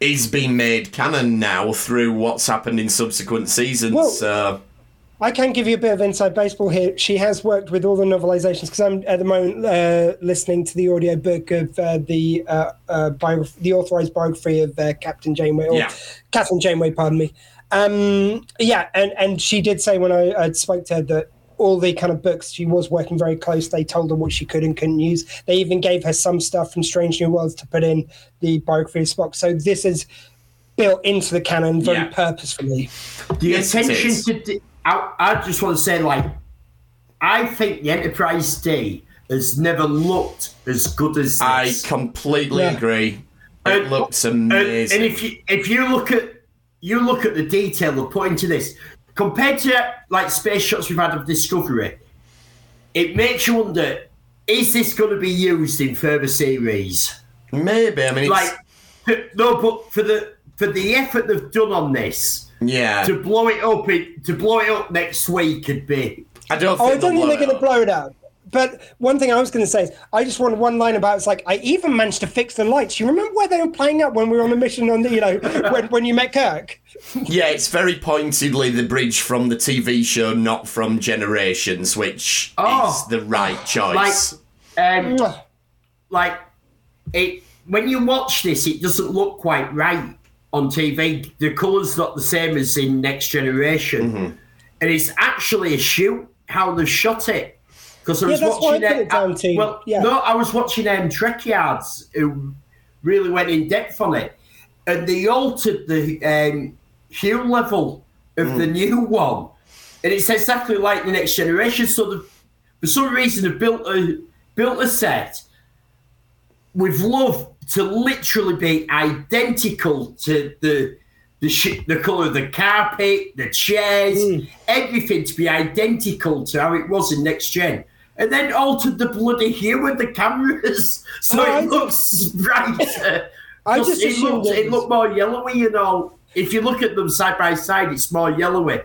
S2: is being made canon now through what's happened in subsequent seasons.
S4: Well-
S2: so
S4: I can give you a bit of inside baseball here. She has worked with all the novelizations because I'm at the moment uh, listening to the audio book of uh, the uh, uh, biograph- the authorized biography of uh, Captain Janeway, or
S2: Yeah.
S4: Kathryn Janeway, pardon me. Um, yeah, and, and she did say when I, I spoke to her that all the kind of books she was working very close. They told her what she could and couldn't use. They even gave her some stuff from Strange New Worlds to put in the biography of Spock. So this is built into the canon very
S2: Yeah.
S4: purposefully.
S3: The
S2: Yes,
S3: attention to. De- I, I just want to say, like, I think the Enterprise D has never looked as good as this.
S2: I completely
S4: Yeah.
S2: agree. It
S3: And-
S2: looks
S3: and,
S2: amazing.
S3: and if you if you look at you look at the detail they put into this compared to like space shots we've had of Discovery, it makes you wonder: is this going to be used in further series?
S2: Maybe I mean, it's,
S3: Like, to- no, but for the for the effort they've done on this,
S2: yeah,
S3: to blow it up in, to blow it up next week would be
S2: I don't
S4: Oh,
S2: think
S4: I don't think they're going to
S2: to
S4: blow it up. But one thing I was going to say is, I just wanted one line about it's like I even managed to fix the lights. You remember where they were playing up when we were on the mission on the you know when, when you met Kirk?
S2: Yeah, it's very pointedly the bridge from the TV show, not from Generations, which
S3: Oh.
S2: is the right
S3: like,
S2: choice.
S3: um, like it when you watch this, it doesn't look quite right on TV. The colour's not the same as in Next Generation,
S4: Mm-hmm.
S3: and it's actually a shoot how they shot it. Because I
S4: Yeah,
S3: was
S4: that's why I
S3: watching
S4: put it down to-
S3: well,
S4: yeah.
S3: no, I was watching um, Trek Yards who really went in depth on it, and they altered the um, hue level of the new one, and it's exactly like the Next Generation. So the, for some reason, they built a built a set with love to literally be identical to the the sh- the color of the carpet, the chairs,
S4: Hmm.
S3: everything to be identical to how it was in next gen, and then altered the bloody hue of the cameras so
S4: Oh,
S3: it
S4: I-
S3: looks brighter.
S4: I just
S3: it looks
S4: it
S3: it looked more yellowy and all. If you look at them side by side, it's more yellowy.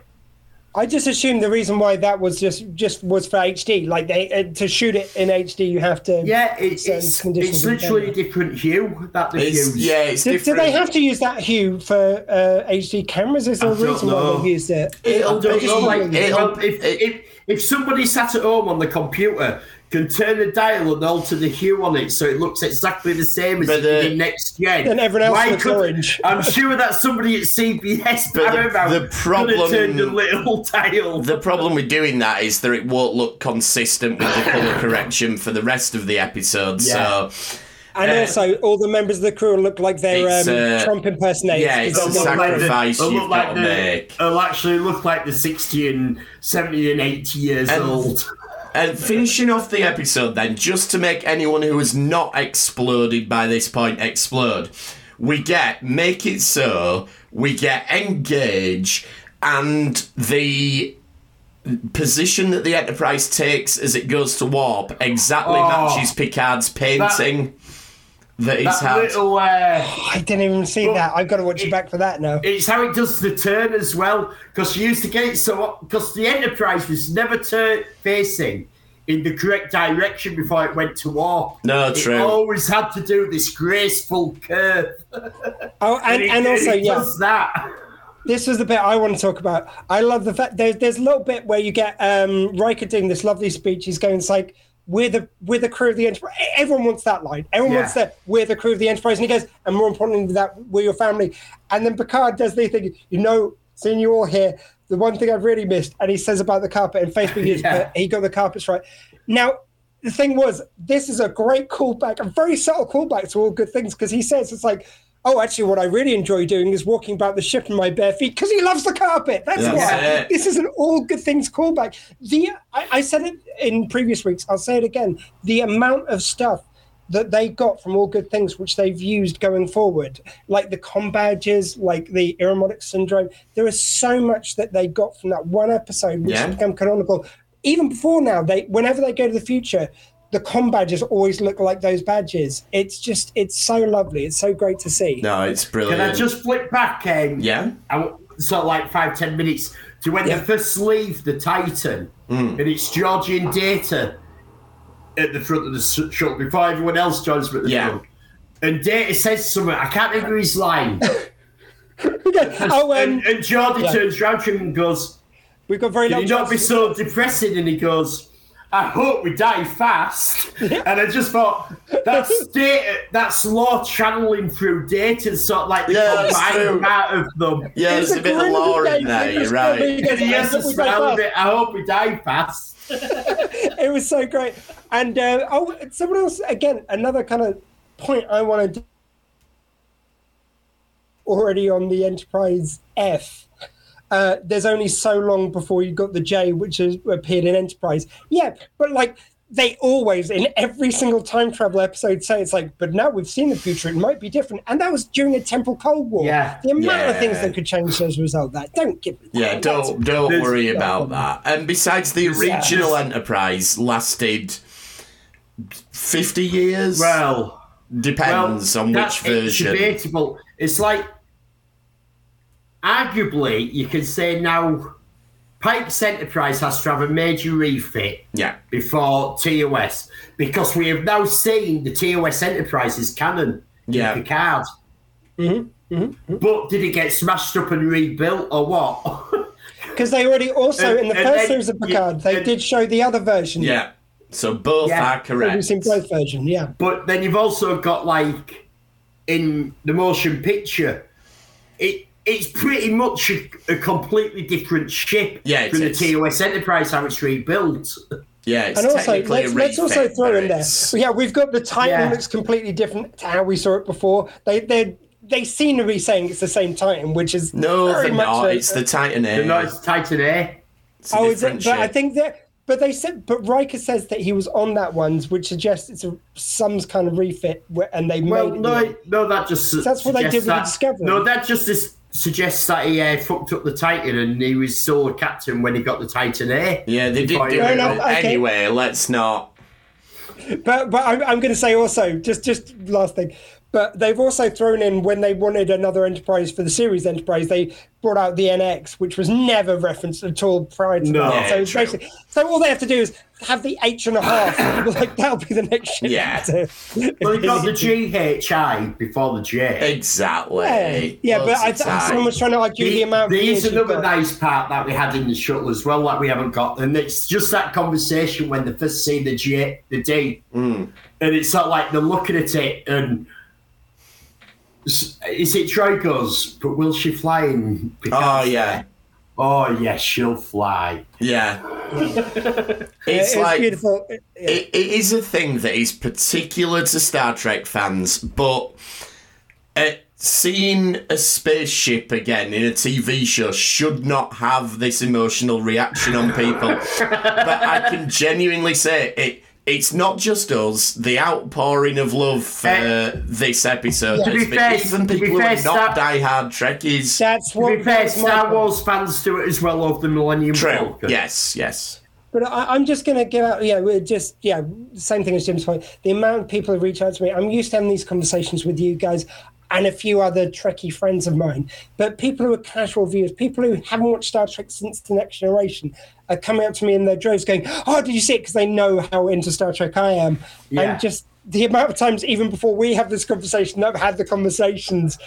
S4: I just assumed the reason why that was just just was for HD. Like they uh, to shoot it in HD, you have to
S3: Yeah, it,
S4: certain
S3: it's it's literally a
S4: camera.
S3: different hue that they
S2: It's,
S3: use.
S2: yeah, it's
S4: Do, do they have to use that hue for uh, HD cameras? Is there a
S3: I don't
S4: reason why they've used it?
S2: It'll
S3: I don't
S2: be-
S3: know, like,
S2: it'll-
S3: well, if,
S2: it-
S3: if, if somebody sat at home on the computer can turn the dial and alter the hue on it so it looks exactly the same as
S2: But the-
S3: next gen.
S4: Then everyone else
S3: why
S4: looks
S3: could-
S4: orange.
S3: I'm sure that somebody at CBS
S2: But the- the problem-
S3: turned the little dial.
S2: The problem with doing that is that it won't look consistent with the colour correction for the rest of the episode.
S3: Yeah.
S2: So,
S4: And
S2: Uh,
S4: also, all the members of the crew look like they're um,
S2: uh,
S4: Trump impersonators.
S2: yeah,
S4: 'cause
S2: it's
S4: they're
S2: a
S4: not
S2: sacrifice.
S4: great.
S2: sacrifice you've
S3: look like
S2: got to
S3: the-
S2: make.
S3: They'll actually look like the 60 and 70 and 80 years
S2: And-
S3: old.
S2: And finishing off the episode, then, just to make anyone who has not exploded by this point explode, we get Make It So, we get Engage, and the position that the Enterprise takes as it goes to warp exactly
S3: Oh.
S2: matches Picard's painting that, he's
S3: That
S2: had.
S3: little. Uh,
S4: I didn't even see that. I've got to watch
S3: it-
S4: it back for that now.
S3: It's how it does the turn as well, because you used to get it so because the Enterprise was never turn facing in the correct direction before it went to war.
S2: No,
S3: it
S2: true.
S3: always had to do this graceful curve,
S4: Oh, and,
S3: it-
S4: and also,
S3: it
S4: yeah,
S3: does that.
S4: this was the bit I want to talk about. I love the fact there's there's a little bit where you get um, Riker doing this lovely speech. He's going, it's like, we're the we're the crew of the Enterprise. Everyone wants that line. Everyone
S3: Yeah.
S4: wants that. We're the crew of the Enterprise. And he goes, and more importantly than that, we're your family. And then Picard does the thing. You know, seeing you all here, the one thing I've really missed, and he says about the carpet and Facebook is,
S3: Yeah.
S4: he got the carpets right. Now. The thing was, this is a great callback, a very subtle callback to all good things, because he says it's like, oh, actually, what I really enjoy doing is walking about the ship in my bare feet because he loves the carpet. That's
S2: That's
S4: why.
S2: it.
S4: This is an all good things callback. The I, I said it in previous weeks. I'll say it again. The amount of stuff that they got from all good things, which they've used going forward, like the com badges, like the Irumodic syndrome. There is so much that they got from that one episode, which
S2: Yeah.
S4: has become canonical. Even before now, they whenever they go to the future. The com badges always look like those badges. It's just, it's so lovely. It's so great to see.
S2: No, it's brilliant.
S3: Can I just flip back? Um,
S2: Yeah?
S3: I w- sort of like five ten minutes to when
S4: Yeah.
S3: they first leave the Titan,
S2: Hmm.
S3: and it's Geordi and Data at the front of the s- shuttle before everyone else joins them at the
S2: Yeah.
S3: front. And Data says something. I can't remember his line.
S4: oh, um,
S3: and, and Geordi
S4: yeah.
S3: turns round to him and goes,
S4: we've got very
S3: "Can
S4: long
S3: you not be so depressing?" And he goes. I hope we die fast. And I just thought that's data, that's Lore channeling through data, sort of like the
S2: Yeah,
S3: combined
S2: true.
S3: part of them.
S2: Yeah,
S4: It's
S2: there's a bit of
S4: grin
S2: lore
S4: the
S2: in there, you're
S4: just
S2: right.
S3: And he has
S4: I
S3: to
S4: hope we
S3: smile
S4: die.
S3: I hope we die fast.
S4: it was so great. And uh, oh, someone else again, another kind of point I wanted to already on the Enterprise F. Uh, there's only so long before you got the J, which has appeared in Enterprise. Yeah, but like they always in every single time travel episode say it's like, but now we've seen the future, it might be different. And that was during a temporal Cold War.
S3: Yeah.
S4: the amount of things that could change as a result of that. Don't give me
S2: Yeah,
S4: that.
S2: don't don't
S3: There's-
S2: worry about that. And besides, the original
S3: Yeah.
S2: Enterprise lasted fifty years.
S3: Well,
S2: depends on
S3: that-
S2: which
S3: It's
S2: version.
S3: debatable. It's like, arguably, you can say now Pike's Enterprise has to have a major refit
S2: Yeah.
S3: before TOS because we have now seen the TOS Enterprise's is canon
S2: Yeah.
S3: in Picard. Mm-hmm. Mm-hmm. Mm-hmm. But did it get smashed up and rebuilt or what?
S4: Because they already also
S3: And-
S4: in the first
S3: then-
S4: series of Picard, they
S3: and-
S4: did show the other version.
S2: Yeah. So both
S3: Yeah.
S2: are
S4: We've seen both version. Yeah.
S3: but then you've also got like in the motion picture, it it's pretty much a, a completely different ship
S2: Yeah,
S3: from
S2: is.
S3: the TOS Enterprise how it's rebuilt.
S2: Yeah, it's
S4: And also, let's,
S2: a
S4: let's also throw in there. Yeah, we've got the Titan
S3: Yeah.
S4: looks completely different to how we saw it before. They they they seem to be saying it's the same Titan, which is
S2: No,
S4: very
S2: they're
S4: much
S2: not.
S4: a-
S2: It's the Titan A.
S3: The noise Titan A.
S2: It's a
S4: Oh, is
S2: different
S4: it? But I think that. But they said, but Riker says that he was on that one, which suggests it's a, some kind of refit, where, and they
S3: Well,
S4: made.
S3: no, no, that just su-
S4: That's what they did with
S3: that,
S4: Discovery.
S3: No, that just is, suggests that he uh, fucked up the Titan and he was sole captain when he got the Titan A.
S2: Yeah, they did
S3: Before
S2: do it.
S4: Enough, okay.
S2: Anyway, let's not.
S4: But but I'm, I'm going to say also just just last thing. But they've also thrown in when they wanted another Enterprise for the series Enterprise, they brought out the NX, which was never referenced at all prior to
S3: No.
S4: that. So it's basically, so all they have to do is have the H and a half. and people like that'll be the next ship.
S2: Yeah.
S4: to-
S3: Well, he got the GHI before the J.
S2: Exactly.
S4: yeah, yeah, but I,
S2: Loads
S4: I,
S2: time.
S4: someone was trying to argue the, amount. of
S3: There's
S4: years
S3: another
S4: got.
S3: nice part that we had in the shuttle as well that we haven't got, and it's just that conversation when they first see the J, the D,
S2: Hmm.
S3: and it's sort of like they're looking at it, and s- is it Troi but will she fly in?
S2: Oh yeah,
S3: Oh yes, she'll fly.
S2: yeah.
S4: Yeah,
S2: It's like
S4: beautiful.
S2: it, it is a thing that is particular to Star Trek fans, but uh, seeing a spaceship again in a TV show should not have this emotional reaction on people. but I can genuinely say it. It's not just us. The outpouring of love for
S3: Uh,
S2: this episode
S3: To
S2: has
S3: be
S2: been
S3: fair-
S2: even
S3: to be
S2: people who
S3: fair,
S2: are not
S3: Star-
S2: diehard Trekkies.
S4: That's
S3: To
S4: what.
S3: be fair,
S4: that's my
S3: Star
S4: point.
S3: Wars fans do it as well of the Millennium
S2: True.
S3: Falcon.
S2: Yes. Yes.
S4: But I, I'm just going to give out, yeah, we're just, yeah, same thing as Jim's point. The amount of people who reach out to me, I'm used to having these conversations with you guys and a few other Trekkie friends of mine. But people who are casual viewers, people who haven't watched Star Trek since The Next Generation, are coming up to me in their droves going, Oh, did you see it? Because they know how into Star Trek I am.
S3: Yeah.
S4: And just the amount of times, even before we have this conversation, that I've had the conversations,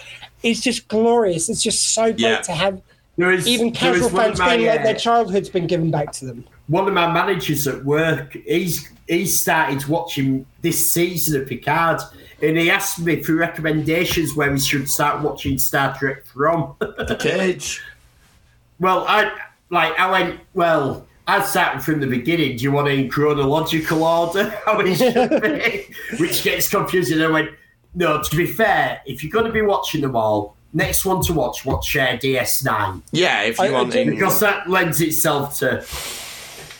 S4: is just glorious. It's just so great
S2: Yeah.
S4: to have
S3: is
S4: even casual fans
S3: my,
S4: feeling like their childhood's been given back to them.
S3: one of my managers at work, he's he's started watching this season of Picard, and he asked me for recommendations where we should start watching Star Trek from.
S2: The cage.
S3: well, I like I went well. I started from the beginning. Do you want it in chronological order? How it should be, which gets confusing. I went no. To be fair, if you're going to be watching them all, next one to watch, watch uh, DS9
S2: Yeah. If you
S4: I- I
S2: want.
S4: did-
S2: in-
S3: because that lends itself to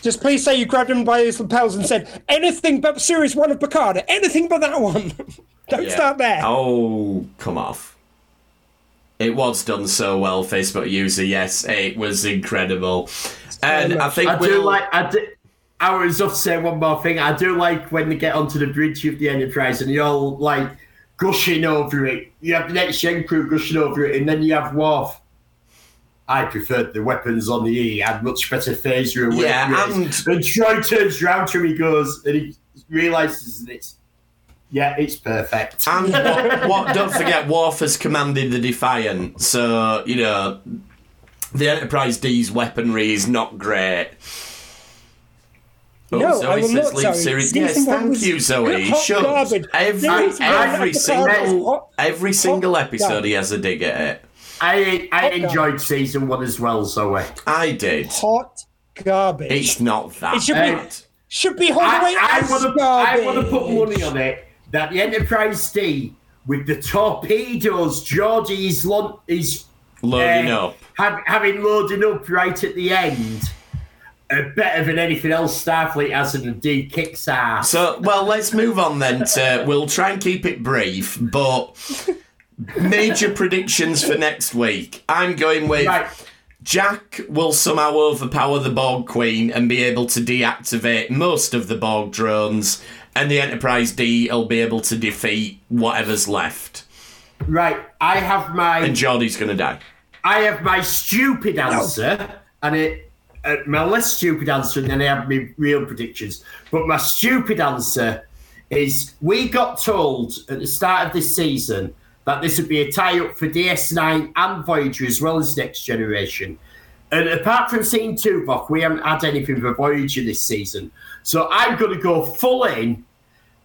S4: Just please say you grabbed him by his lapels and said anything but series one of Picard, anything but that one. Don't
S2: Yeah.
S4: start there.
S2: Oh, come off. It was done so well, Facebook user. Yes, it was incredible. And I think
S3: I do
S2: we'll,
S3: like. I do. I was just say one more thing. I do like when they get onto the bridge of the Enterprise and you're all like gushing over it. You have the next gen crew gushing over it, and then you have Worf. I preferred the weapons on the E. Had much better phaser and weapons.
S2: Yeah,
S3: weight rates. and Troi turns round to him. He goes and he realizes that it's yeah, it's perfect.
S2: And what, what, don't forget, Worf has commanded the Defiant, so, you know, the Enterprise D's weaponry is not great. Oh,
S4: No,
S2: Zoe
S4: I will
S2: says
S4: not,
S2: leave
S4: Zoe.
S2: Siri- Yes, thank
S4: was
S2: you, Zoe.
S4: hot
S2: Shucks.
S4: garbage.
S2: Every, every
S4: of Picard was
S2: single, every single episode he has a dig at it.
S3: I I
S4: God.
S3: enjoyed season one as well, Zoe.
S2: I did.
S4: Hot garbage.
S2: It's not that
S4: It should be-
S2: bad.
S4: Should be hauled away
S3: I, I
S4: as
S3: want to I want to put money on it that the Enterprise D with the torpedoes, Geordi is, lo- is
S2: Loading
S3: uh,
S2: up.
S3: have, having loading up right at the end. Uh, better than anything else Starfleet has in the D kicks ass.
S2: So, well, let's move on then to. We'll try and keep it brief, but major predictions for next week. I'm going with
S3: Right.
S2: Jack will somehow overpower the Borg Queen and be able to deactivate most of the Borg drones, and the Enterprise D will be able to defeat whatever's left.
S3: Right, I have my
S2: And Geordi's going to die.
S3: I have my stupid answer, and it uh, my less stupid answer, and then I have my real predictions. But my stupid answer is we got told at the start of this season that this would be a tie up for DS9 and Voyager as well as Next Generation. And apart from seeing Tuvok, we haven't had anything for Voyager this season. So I'm going to go full in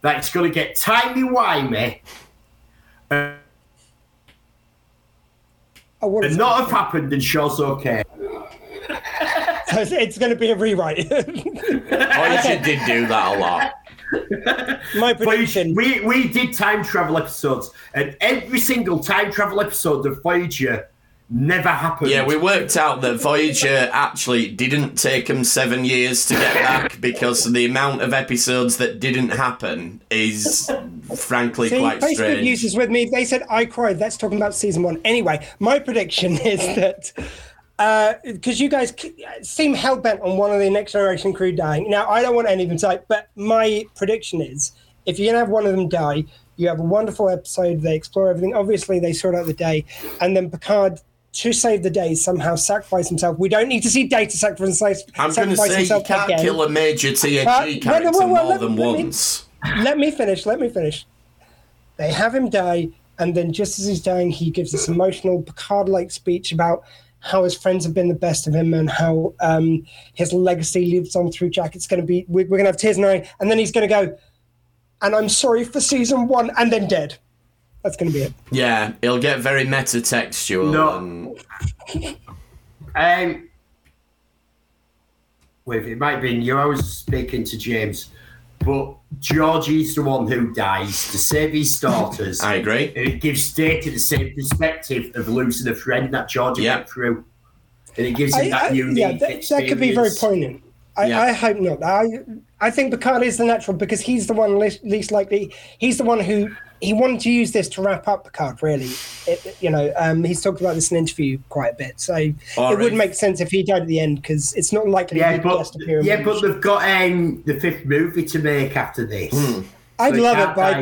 S3: that it's going to get timey-wimey uh,
S4: Oh,
S3: and not have happened and Shaw's okay.
S4: So it's, it's going to be a rewrite.
S2: Voyager did do that a lot.
S4: My prediction.
S3: we, we did time travel episodes, and every single time travel episode of Voyager never happened.
S2: Yeah, we worked out that Voyager actually didn't take them seven years to get back because the amount of episodes that didn't happen is frankly
S4: See,
S2: quite
S4: Facebook
S2: strange.
S4: users with me. They said I cried. That's talking about season one. Anyway, my prediction is that because you guys seem hell bent on one of the next generation crew dying. Now I don't want any of them to die, but my prediction is if you're gonna have one of them die, you have a wonderful episode. They explore everything. Obviously, they sort out the day, and then Picard. To save the day, somehow sacrifice himself. We don't need to see Data sacrifice, himself.
S2: I'm going to say you can't
S4: again.
S2: kill a major TNG
S4: Uh,
S2: character more
S4: let-
S2: than
S4: let me-
S2: once.
S4: let me finish. Let me finish. They have him die, and then just as he's dying, he gives this emotional Picard-like speech about how his friends have been the best of him and how um, his legacy lives on through Jack. It's going to be we're, we're going to have tears in our eye, and then he's going to go, and I'm sorry for season one, and then dead. That's going to be it.
S2: Yeah, it'll get very meta-textual.
S3: No.
S2: And,
S3: Um, wait, it might have been you. I was speaking to James, but Geordi's the one who dies to save his daughters.
S2: I agree.
S3: and it gives Data the same perspective of losing a friend that Geordi
S2: Yeah.
S3: went through. And it gives him
S4: I,
S3: that
S4: I,
S3: unique
S4: yeah, that, that could be very poignant. I,
S2: Yeah.
S4: I hope not. I I think Picard is the natural because he's the one least, least likely. He's the one who he wanted to use this to wrap up the card, Really, it, you know, um, he's talked about this in an interview quite a bit. So
S2: Or
S4: it would
S2: if-
S4: make sense if he died at the end because it's not likely
S3: Yeah,
S4: he'd
S3: but
S4: just appear.
S3: yeah, but they've got um, the fifth movie to make after this.
S2: Hmm.
S4: I'd
S3: So
S4: love it, but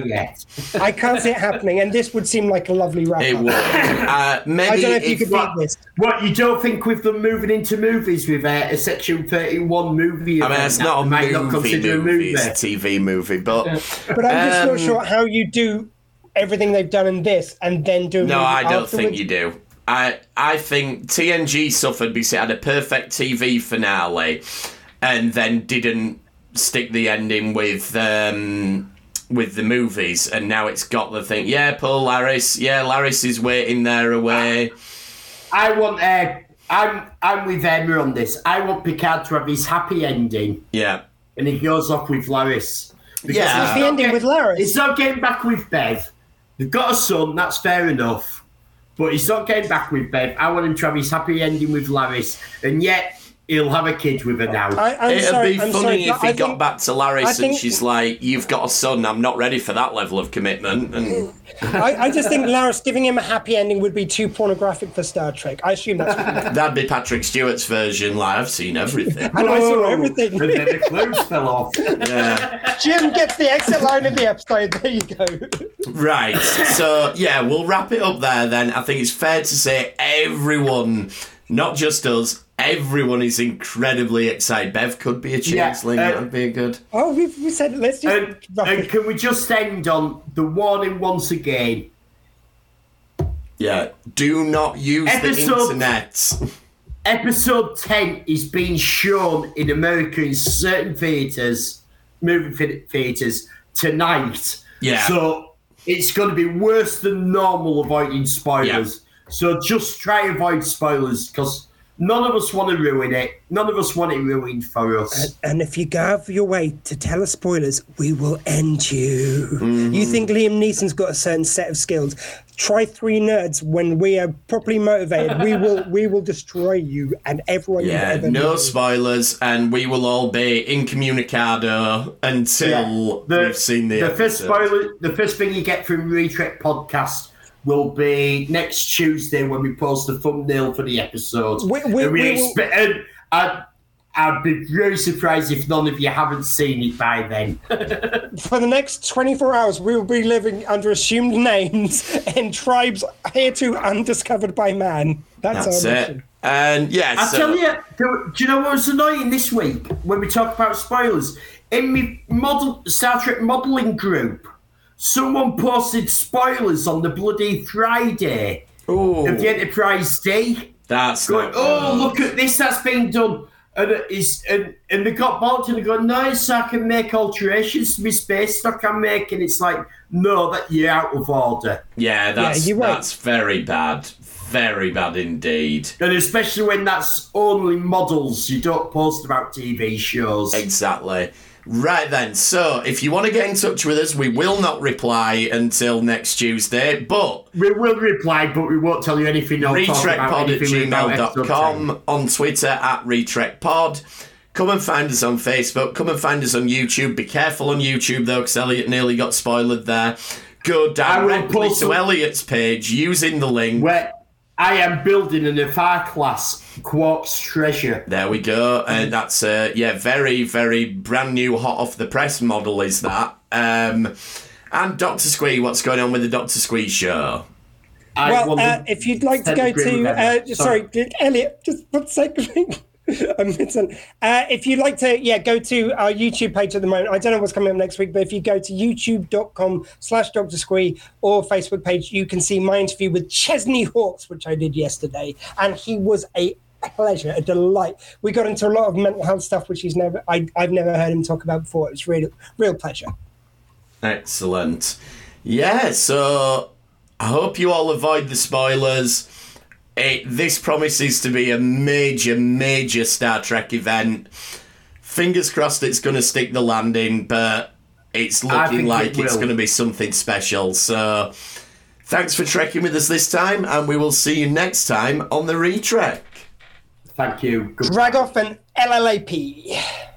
S4: I. I can't see it happening. And this would seem like a lovely wrap
S2: It would. Uh, maybe
S4: I don't know if you
S2: if-
S4: could beat this.
S3: What you don't think with them moving into movies with uh, a Section Thirty One movie?
S2: I mean, it's not a
S3: they might not
S2: movie,
S3: a
S2: movie,
S3: movie.
S2: it's a TV movie, but
S4: But I'm just
S2: Um,
S4: not sure how you do everything they've done in this and then do. a
S2: no,
S4: movie
S2: I don't
S4: afterwards.
S2: think you do. I I think TNG suffered because it had a perfect TV finale, and then didn't stick the ending with um, with the movies, and now it's got the thing. Yeah, Paul Laris. Yeah, Laris is waiting there away.
S3: I want. Uh, I'm. I'm with Emma on this. I want Picard to have his happy ending,
S2: Yeah,
S3: and he goes off with Laris.
S2: Yeah.
S3: he's
S2: What's
S4: the ending
S3: get-
S4: with Laris?
S3: He's not getting back with Bev. They've got a son. That's fair enough. But he's not getting back with Bev. I want him to have his happy ending with Laris, and yet he'll have a kid with her now.
S4: I, I'm
S2: it'd
S4: sorry,
S2: be
S4: I'm
S2: funny
S4: sorry,
S2: if he
S4: I
S2: got
S4: think-
S2: back to Laris
S4: I
S2: and
S4: think-
S2: she's like, "You've got a son. I'm not ready for that level of commitment." And
S4: I, I just think Laris giving him a happy ending would be too pornographic for Star Trek. I assume that's what
S2: that'd be Patrick Stewart's version. Like, I've seen everything.
S4: And I saw everything.
S3: And then the clothes fell off.
S2: Yeah.
S4: Jim gets the exit line of the episode. There you go.
S2: Right. So yeah, we'll wrap it up there then. I think it's fair to say everyone, not just us, everyone is incredibly excited. Bev could be a
S3: Yeah,
S2: changeling.
S3: uh,
S2: That'd be a good.
S4: Oh, we, we said let's just.
S3: And, and can we just end on the warning once again?
S2: Yeah. Do not use the
S3: Episode-
S2: internet.
S3: Episode 10 is being shown in America in certain theatres, movie theatres, tonight.
S2: Yeah.
S3: So it's going to be worse than normal avoiding spoilers. So just try and avoid spoilers because none of us want to ruin it. None of us want it ruined for us.
S4: And if you go out of your way to tell us spoilers, we will end you.
S2: Mm-hmm.
S4: You think Liam Neeson's got a certain set of skills? Try three nerds when we are properly motivated. We will we will destroy you and everyone you've
S2: Yeah,
S4: ever
S2: no
S4: known.
S2: spoilers, and we will all be incommunicado until we've seen the,
S3: the first spoiler. The first thing you get from Retrek podcast will be next Tuesday when we post the thumbnail for the episode.
S4: We- we-
S3: and we
S4: we will-
S3: and I'd, I'd be very surprised if none of you haven't seen it by then.
S4: For the next 24 hours, we will be living under assumed names in tribes hereto undiscovered by man. That's,
S2: That's
S4: our
S2: it.
S4: mission.
S2: And yeah,
S3: I
S2: so,
S3: tell you, do, do you know what was annoying this week when we talk about spoilers? In my model Star Trek modelling group, someone posted spoilers on the bloody Friday
S2: Ooh,
S3: of the Enterprise D.
S2: that's
S3: Going, oh,
S2: good.
S3: look at this that's been done. And, it is, and, and they got balked and they go, no, so I can make alterations to my space stock I'm making. It's like, no, that you're out of order.
S2: Yeah, that's
S4: you won't.
S2: that's very bad. Very bad indeed.
S3: And especially when that's only models, you don't post about TV shows.
S2: Exactly. Right then, so if you want to get in touch with us, we will not reply until next Tuesday, but
S3: We will reply, but we won't tell you anything.
S2: retrekpod at
S3: anything about episode 10.
S2: gmail.com, on Twitter at retrekpod. Come and find us on Facebook. Come and find us on YouTube. Be careful on YouTube though, because Elliot nearly got spoiled there. Go directly to Elliot's page using the link.
S3: Where I am building an FR class Quark's treasure.
S2: There we go. And that's uh yeah, very, very brand new hot off the press model is that. Um and Doctor Squee, what's going on with the Doctor Squee show?
S3: I
S4: Well, uh, if you'd like to go to,
S3: Emma.
S4: uh, just- sorry, did- Elliot, just one second. Uh, if you'd like to, yeah, go to our YouTube page at the moment. I don't know what's coming up next week, but if you go to youtube.com slash Dr. Squee or Facebook page, you can see my interview with Chesney Hawks, which I did yesterday. And he was a pleasure, a delight. We got into a lot of mental health stuff, which he's never, I, I've never heard him talk about before. It was really, real pleasure.
S2: Excellent. Yeah, so I hope you all avoid the spoilers. It, this promises to be a major, major Star Trek event. Fingers crossed it's going to stick the landing, but it's looking like
S3: it
S2: it's going to be something special. So thanks for trekking with us this time, and we will see you next time on the Retrek.
S3: Thank you. Good
S4: Drag off an LLAP.